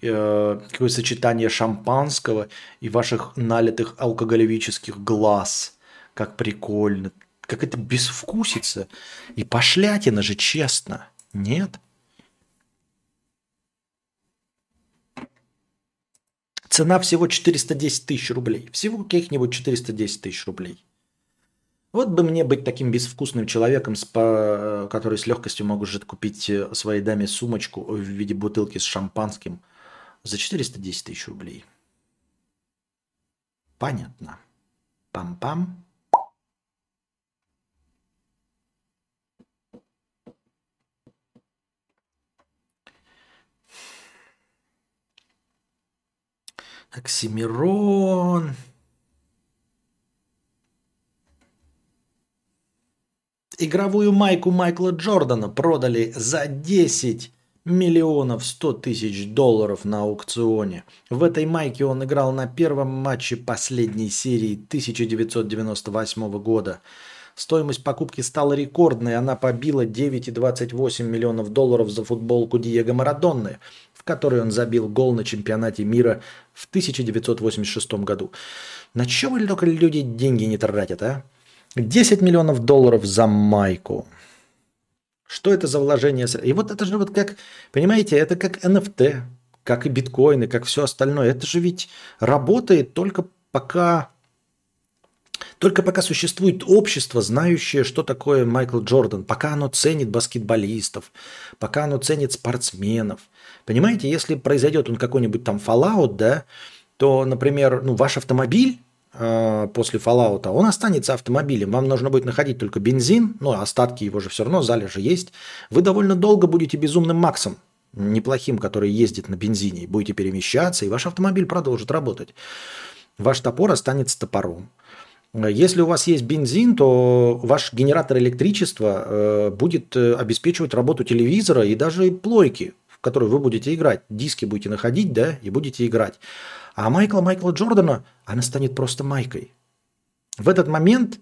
Э, какое сочетание шампанского и ваших налитых алкоголевических глаз. Как прикольно. Как это безвкусица. И пошлятина же, честно. Нет? Цена всего 410 тысяч рублей. Всего каких-нибудь 410 тысяч рублей. Вот бы мне быть таким безвкусным человеком, который с легкостью может купить э, своей даме сумочку в виде бутылки с шампанским за 410 тысяч рублей. Понятно. Пам-пам. Оксимирон. Игровую майку Майкла Джордана продали за 10 миллионов 100 тысяч долларов на аукционе. В этой майке он играл на первом матче последней серии 1998 года. Стоимость покупки стала рекордной, она побила 9,28 миллионов долларов за футболку Диего Марадонны, в которой он забил гол на чемпионате мира в 1986 году. На чем люди деньги не тратят, а? 10 миллионов долларов за майку. Что это за вложение? И вот это же вот как, понимаете, это как NFT, как и биткоины, как все остальное. Это же ведь работает только пока, только пока существует общество, знающее, что такое Майкл Джордан, пока оно ценит баскетболистов, пока оно ценит спортсменов. Понимаете, если произойдет он какой-нибудь там Fallout, да, то, например, ну, ваш автомобиль после Fallout, он останется автомобилем. Вам нужно будет находить только бензин, ну, остатки его же все равно, залежи есть. Вы довольно долго будете безумным Максом, неплохим, который ездит на бензине, будете перемещаться, и ваш автомобиль продолжит работать. Ваш топор останется топором. Если у вас есть бензин, то ваш генератор электричества э, будет э, обеспечивать работу телевизора и даже плойки, в которую вы будете играть. Диски будете находить, да, и будете играть. А Майкла Майкла Джордана, она станет просто Майкой. В этот момент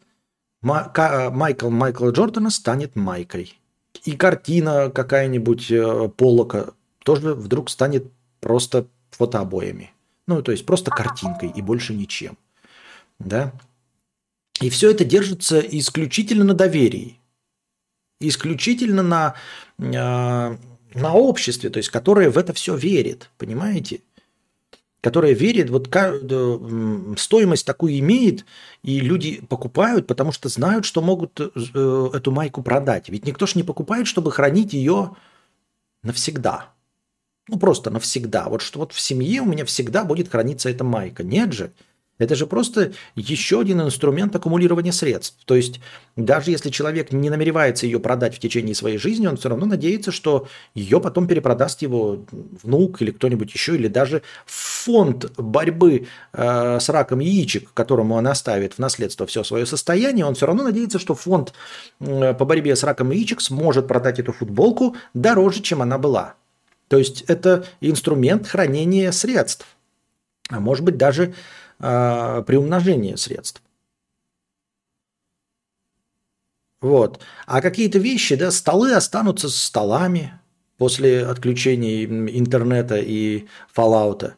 Майкл Майкла Джордана станет Майкой. И картина какая-нибудь э, Полока тоже вдруг станет просто фотообоями. Ну, то есть просто картинкой и больше ничем. Да? И все это держится исключительно на доверии. Исключительно на, э, на обществе, то есть которое в это все верит. Понимаете? Которая верит, вот стоимость такую имеет, и люди покупают, потому что знают, что могут э, эту майку продать. Ведь никто ж не покупает, чтобы хранить ее навсегда. Ну, просто навсегда. Вот что вот в семье у меня всегда будет храниться эта майка. Нет же. Это же просто еще один инструмент аккумулирования средств. То есть даже если человек не намеревается ее продать в течение своей жизни, он все равно надеется, что ее потом перепродаст его внук или кто-нибудь еще, или даже фонд борьбы э, с раком яичек, которому он оставит в наследство все свое состояние, он все равно надеется, что фонд э, по борьбе с раком яичек сможет продать эту футболку дороже, чем она была. То есть это инструмент хранения средств. А может быть даже э, приумножение средств. Вот. А какие-то вещи, да, столы останутся столами после отключения интернета и Fallout.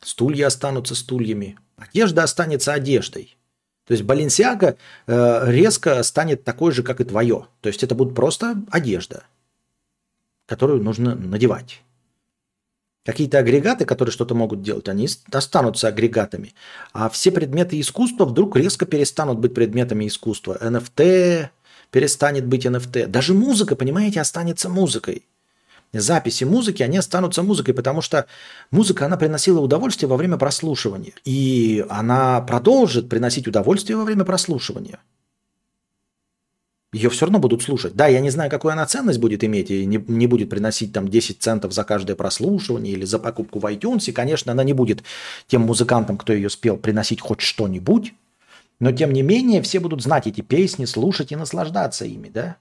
Стулья останутся стульями. Одежда останется одеждой. То есть Баленсиага э, резко станет такой же, как и твое. То есть это будет просто одежда, которую нужно надевать. Какие-то агрегаты, которые что-то могут делать, они останутся агрегатами. А все предметы искусства вдруг резко перестанут быть предметами искусства. NFT перестанет быть NFT. Даже музыка, понимаете, останется музыкой. Записи музыки, они останутся музыкой, потому что музыка, она приносила удовольствие во время прослушивания. И она продолжит приносить удовольствие во время прослушивания ее все равно будут слушать. Да, я не знаю, какую она ценность будет иметь, и не, не будет приносить там 10 центов за каждое прослушивание или за покупку в iTunes. И, конечно, она не будет тем музыкантам, кто ее спел, приносить хоть что-нибудь. Но, тем не менее, все будут знать эти песни, слушать и наслаждаться ими, да?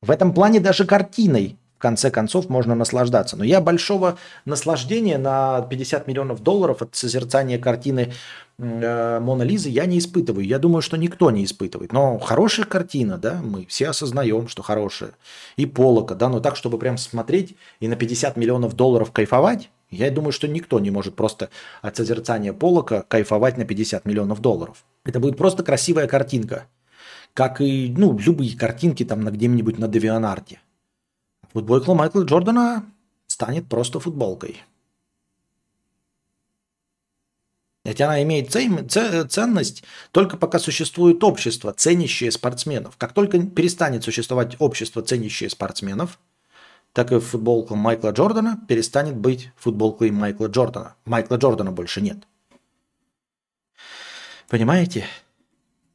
В этом плане даже картиной в конце концов можно наслаждаться. Но я большого наслаждения на 50 миллионов долларов от созерцания картины э, Мона Лизы я не испытываю. Я думаю, что никто не испытывает. Но хорошая картина, да, мы все осознаем, что хорошая. И Полока, да, но так, чтобы прям смотреть и на 50 миллионов долларов кайфовать, я думаю, что никто не может просто от созерцания Полока кайфовать на 50 миллионов долларов. Это будет просто красивая картинка. Как и, ну, любые картинки там где-нибудь на Девианарте. Футболка Майкла Джордана станет просто футболкой. Ведь она имеет ценность только пока существует общество, ценящее спортсменов. Как только перестанет существовать общество, ценящее спортсменов, так и футболка Майкла Джордана перестанет быть футболкой Майкла Джордана. Майкла Джордана больше нет. Понимаете?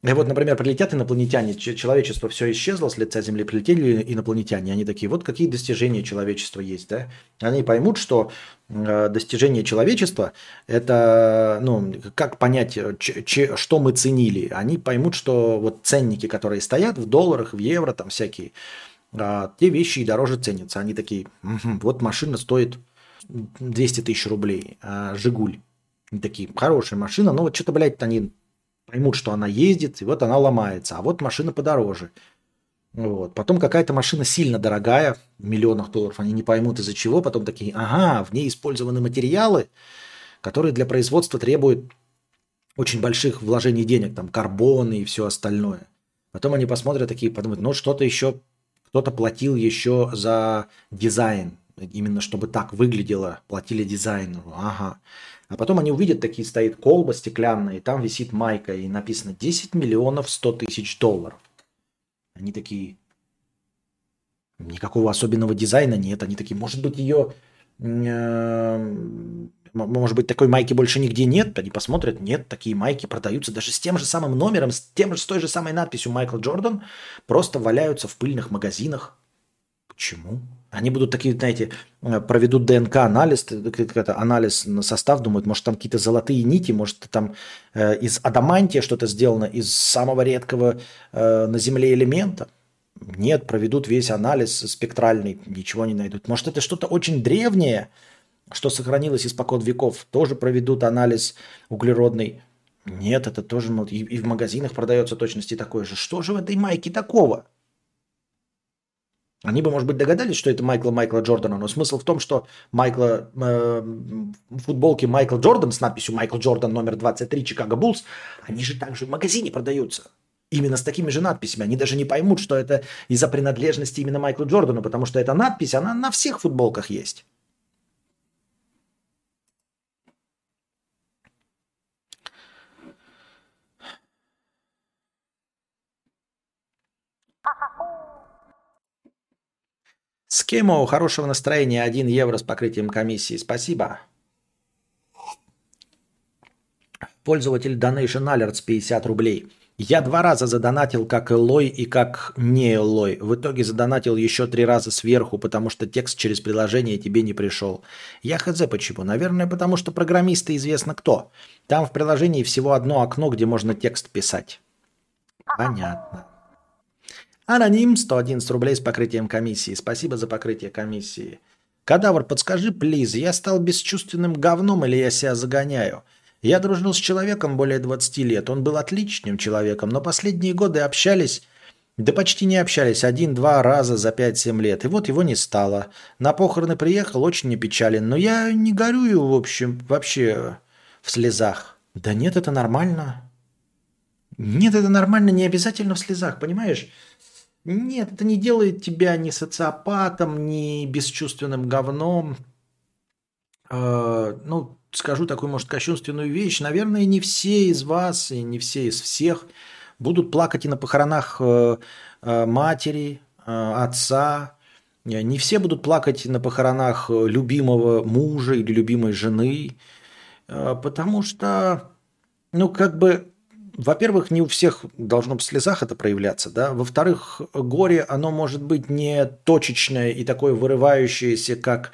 И вот, например, прилетят инопланетяне, человечество все исчезло с лица Земли, прилетели инопланетяне, они такие, вот какие достижения человечества есть, да? Они поймут, что э, достижение человечества – это, ну, как понять, что мы ценили. Они поймут, что вот ценники, которые стоят в долларах, в евро, там всякие, э, те вещи и дороже ценятся. Они такие, угу, вот машина стоит 200 тысяч рублей, а «Жигуль». Они такие, хорошая машина, но вот что-то, блядь, они поймут, что она ездит, и вот она ломается, а вот машина подороже. Вот. Потом какая-то машина сильно дорогая, в миллионах долларов, они не поймут из-за чего, потом такие, ага, в ней использованы материалы, которые для производства требуют очень больших вложений денег, там карбоны и все остальное. Потом они посмотрят такие, подумают, ну что-то еще, кто-то платил еще за дизайн, именно чтобы так выглядело, платили дизайнеру, ага. А потом они увидят, такие стоит колба стеклянная, и там висит майка, и написано 10 миллионов 100 тысяч долларов. Они такие, никакого особенного дизайна нет. Они такие, может быть, ее, э, может быть, такой майки больше нигде нет. Они посмотрят, нет, такие майки продаются даже с тем же самым номером, с, тем же, с той же самой надписью Майкл Джордан, просто валяются в пыльных магазинах. Почему? Они будут такие, знаете, э, проведут ДНК-анализ, анализ на состав, думают, может, там какие-то золотые нити, может, там э, из адамантия что-то сделано, из самого редкого э, на Земле элемента. Нет, проведут весь анализ спектральный, ничего не найдут. Может, это что-то очень древнее, что сохранилось испокон веков. Тоже проведут анализ углеродный. Нет, это тоже и, и в магазинах продается точности такое же. Что же в этой майке такого? Они бы, может быть, догадались, что это Майкла Майкла Джордана, но смысл в том, что Майкла, э, футболки Майкл Джордан с надписью Майкл Джордан номер 23 Чикаго Буллс, они же также в магазине продаются. Именно с такими же надписями. Они даже не поймут, что это из-за принадлежности именно Майклу Джордану, потому что эта надпись, она на всех футболках есть. Скемо, хорошего настроения, 1 евро с покрытием комиссии. Спасибо. Пользователь Donation Alerts 50 рублей. Я два раза задонатил как Элой и как не Элой. В итоге задонатил еще три раза сверху, потому что текст через приложение тебе не пришел. Я хз почему. Наверное, потому что программисты известно кто. Там в приложении всего одно окно, где можно текст писать. Понятно. Аноним 111 рублей с покрытием комиссии. Спасибо за покрытие комиссии. Кадавр, подскажи, плиз, я стал бесчувственным говном или я себя загоняю? Я дружил с человеком более 20 лет. Он был отличным человеком, но последние годы общались, да почти не общались, один-два раза за 5-7 лет. И вот его не стало. На похороны приехал, очень непечален. Но я не горюю, в общем, вообще в слезах. Да нет, это нормально. Нет, это нормально, не обязательно в слезах, понимаешь? Нет, это не делает тебя ни социопатом, ни бесчувственным говном. Э, ну, скажу такую, может, кощунственную вещь. Наверное, не все из вас и не все из всех будут плакать и на похоронах э, э, матери, э, отца. Не все будут плакать на похоронах любимого мужа или любимой жены, потому что, ну, как бы во-первых, не у всех должно в слезах это проявляться, да. Во-вторых, горе, оно может быть не точечное и такое вырывающееся, как,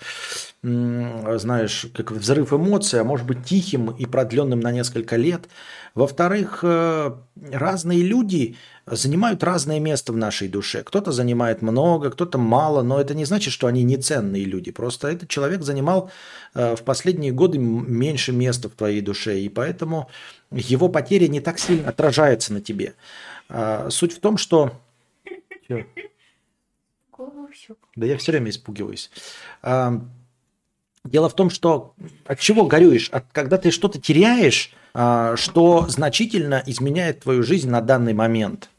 знаешь, как взрыв эмоций, а может быть тихим и продленным на несколько лет. Во-вторых, э, разные люди занимают разное место в нашей душе. Кто-то занимает много, кто-то мало, но это не значит, что они не ценные люди. Просто этот человек занимал э, в последние годы меньше места в твоей душе, и поэтому его потеря не так сильно отражается на тебе. А, суть в том, что... Да я все время испугиваюсь. А, дело в том, что от чего горюешь? От, когда ты что-то теряешь, а, что значительно изменяет твою жизнь на данный момент.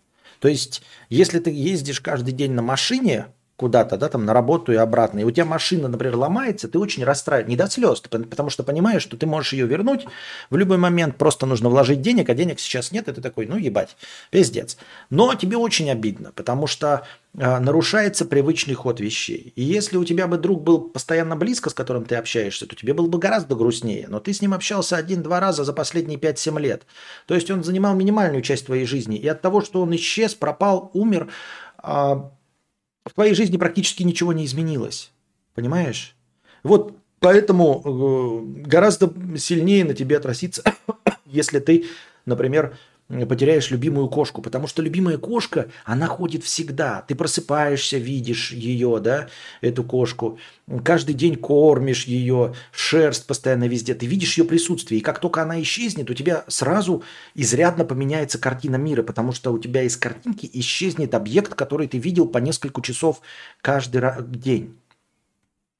То есть, если ты ездишь каждый день на машине куда-то, да, там на работу и обратно, и у тебя машина, например, ломается, ты очень расстраиваешься, не до слез, потому что понимаешь, что ты можешь ее вернуть в любой момент, просто нужно вложить денег, а денег сейчас нет, и ты такой, ну ебать, пиздец. Но тебе очень обидно, потому что э, нарушается привычный ход вещей. И если у тебя бы друг был постоянно близко, с которым ты общаешься, то тебе было бы гораздо грустнее. Но ты с ним общался один-два раза за последние 5-7 лет. То есть он занимал минимальную часть твоей жизни. И от того, что он исчез, пропал, умер, э, в твоей жизни практически ничего не изменилось. Понимаешь? Вот поэтому э, гораздо сильнее на тебе отразится, если ты, например, потеряешь любимую кошку, потому что любимая кошка, она ходит всегда. Ты просыпаешься, видишь ее, да, эту кошку, каждый день кормишь ее, шерсть постоянно везде, ты видишь ее присутствие. И как только она исчезнет, у тебя сразу изрядно поменяется картина мира, потому что у тебя из картинки исчезнет объект, который ты видел по несколько часов каждый день.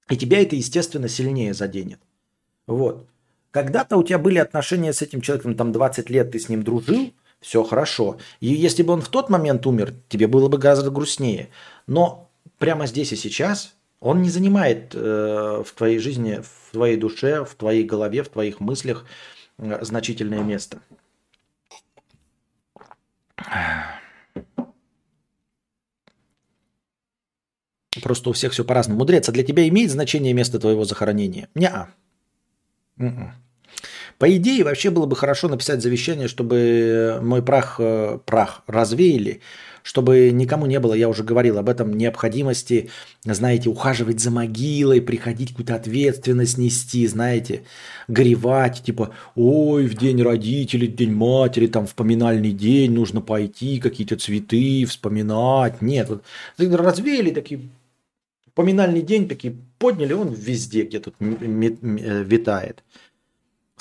И тебя это, естественно, сильнее заденет. Вот. Когда-то у тебя были отношения с этим человеком, там 20 лет ты с ним дружил, все хорошо. И если бы он в тот момент умер, тебе было бы гораздо грустнее. Но прямо здесь и сейчас он не занимает э, в твоей жизни, в твоей душе, в твоей голове, в твоих мыслях э, значительное место. Просто у всех все по-разному. Мудрец, а для тебя имеет значение место твоего захоронения? Не-а. М-м. По идее, вообще было бы хорошо написать завещание, чтобы мой прах, э, прах развеяли, чтобы никому не было, я уже говорил об этом, необходимости, знаете, ухаживать за могилой, приходить какую-то ответственность нести, знаете, горевать, типа, ой, в день родителей, в день матери, там, в поминальный день нужно пойти, какие-то цветы вспоминать. Нет, вот развеяли такие поминальный день такие подняли, он везде где тут э, витает.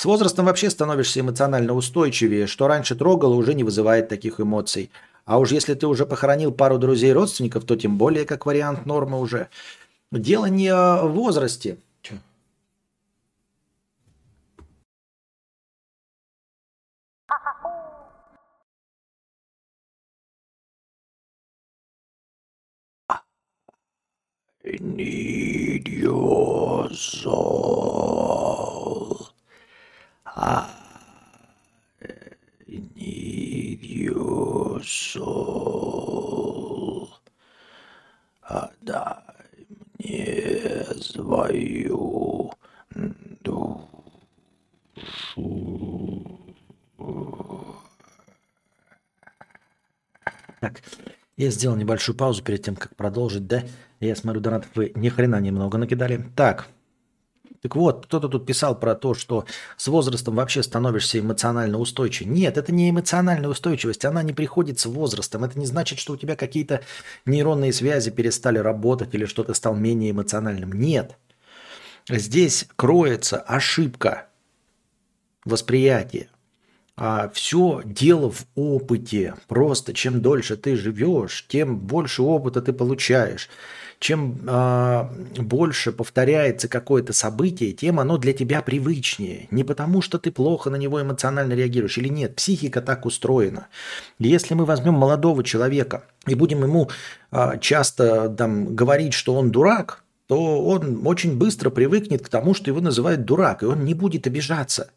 С возрастом вообще становишься эмоционально устойчивее, что раньше трогало, уже не вызывает таких эмоций. А уж если ты уже похоронил пару друзей и родственников, то тем более как вариант нормы уже. Дело не в возрасте. Че? need your soul. I need your soul. Отдай мне свою душу. Так, я сделал небольшую паузу перед тем, как продолжить, да? Я смотрю, донатов вы ни хрена немного накидали. Так, так вот, кто-то тут писал про то, что с возрастом вообще становишься эмоционально устойчивым. Нет, это не эмоциональная устойчивость, она не приходит с возрастом. Это не значит, что у тебя какие-то нейронные связи перестали работать или что ты стал менее эмоциональным. Нет. Здесь кроется ошибка восприятия. А все дело в опыте. Просто чем дольше ты живешь, тем больше опыта ты получаешь чем э, больше повторяется какое-то событие, тем оно для тебя привычнее. Не потому, что ты плохо на него эмоционально реагируешь или нет. Психика так устроена. Если мы возьмем молодого человека и будем ему э, часто там, говорить, что он дурак, то он очень быстро привыкнет к тому, что его называют дурак, и он не будет обижаться.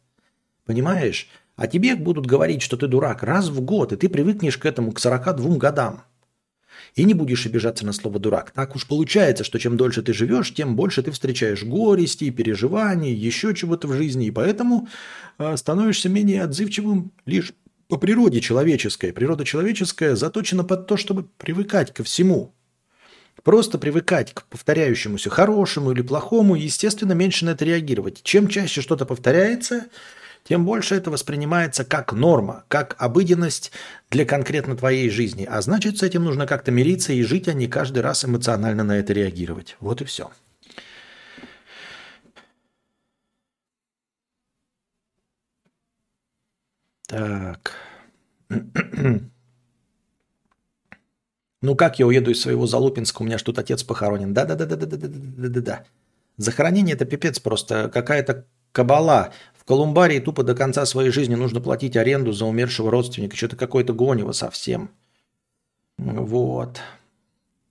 Понимаешь? А тебе будут говорить, что ты дурак раз в год, и ты привыкнешь к этому к 42 годам и не будешь обижаться на слово «дурак». Так уж получается, что чем дольше ты живешь, тем больше ты встречаешь горести, переживаний, еще чего-то в жизни, и поэтому э, становишься менее отзывчивым лишь по природе человеческой. Природа человеческая заточена под то, чтобы привыкать ко всему. Просто привыкать к повторяющемуся хорошему или плохому, естественно, меньше на это реагировать. Чем чаще что-то повторяется – тем больше это воспринимается как норма, как обыденность для конкретно твоей жизни. А значит, с этим нужно как-то мириться и жить, а не каждый раз эмоционально на это реагировать. Вот и все. Так. Ну как я уеду из своего Залупинска? У меня что тут отец похоронен. Да-да-да-да-да-да-да-да. Захоронение это пипец просто. Какая-то кабала. В Колумбарии тупо до конца своей жизни нужно платить аренду за умершего родственника. Что-то какое-то гонево совсем. Вот.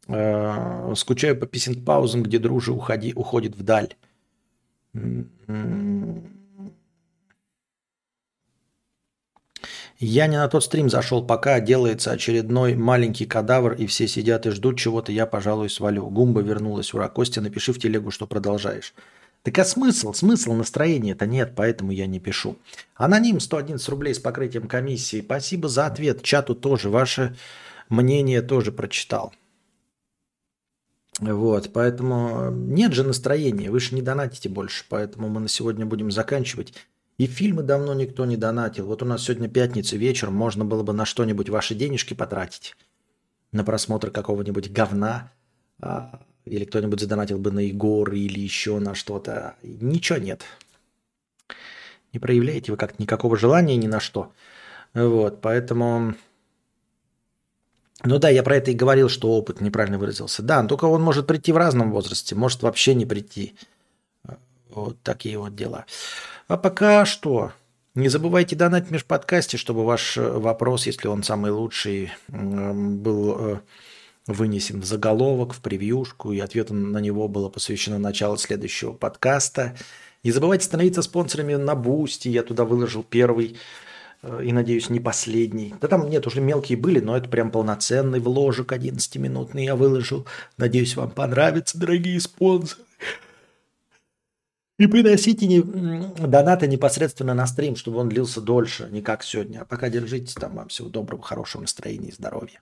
Э, скучаю по писинг-паузам, где дружи уходи, уходит вдаль. Я не на тот стрим зашел, пока делается очередной маленький кадавр, и все сидят и ждут чего-то, я, пожалуй, свалю. Гумба вернулась. Ура, Костя, напиши в телегу, что продолжаешь. Так а смысл? Смысл настроения-то нет, поэтому я не пишу. Аноним 111 рублей с покрытием комиссии. Спасибо за ответ. Чату тоже. Ваше мнение тоже прочитал. Вот, поэтому нет же настроения, вы же не донатите больше, поэтому мы на сегодня будем заканчивать. И фильмы давно никто не донатил. Вот у нас сегодня пятница вечер, можно было бы на что-нибудь ваши денежки потратить. На просмотр какого-нибудь говна. Или кто-нибудь задонатил бы на Егор или еще на что-то. Ничего нет. Не проявляете вы как никакого желания ни на что. Вот, поэтому... Ну да, я про это и говорил, что опыт неправильно выразился. Да, только он может прийти в разном возрасте, может вообще не прийти. Вот такие вот дела. А пока что? Не забывайте донатить в межподкастье, чтобы ваш э, вопрос, если он самый лучший, был э, вынесен в заголовок, в превьюшку, и ответом на него было посвящено начало следующего подкаста. Не забывайте становиться спонсорами на Boosty. Я туда выложил первый э, и, надеюсь, не последний. Да там нет, уже мелкие были, но это прям полноценный вложек 11-минутный я выложил. Надеюсь, вам понравится, дорогие спонсоры. И приносите не, донаты непосредственно на стрим, чтобы он длился дольше, не как сегодня. А пока держитесь там. Вам всего доброго, хорошего настроения и здоровья.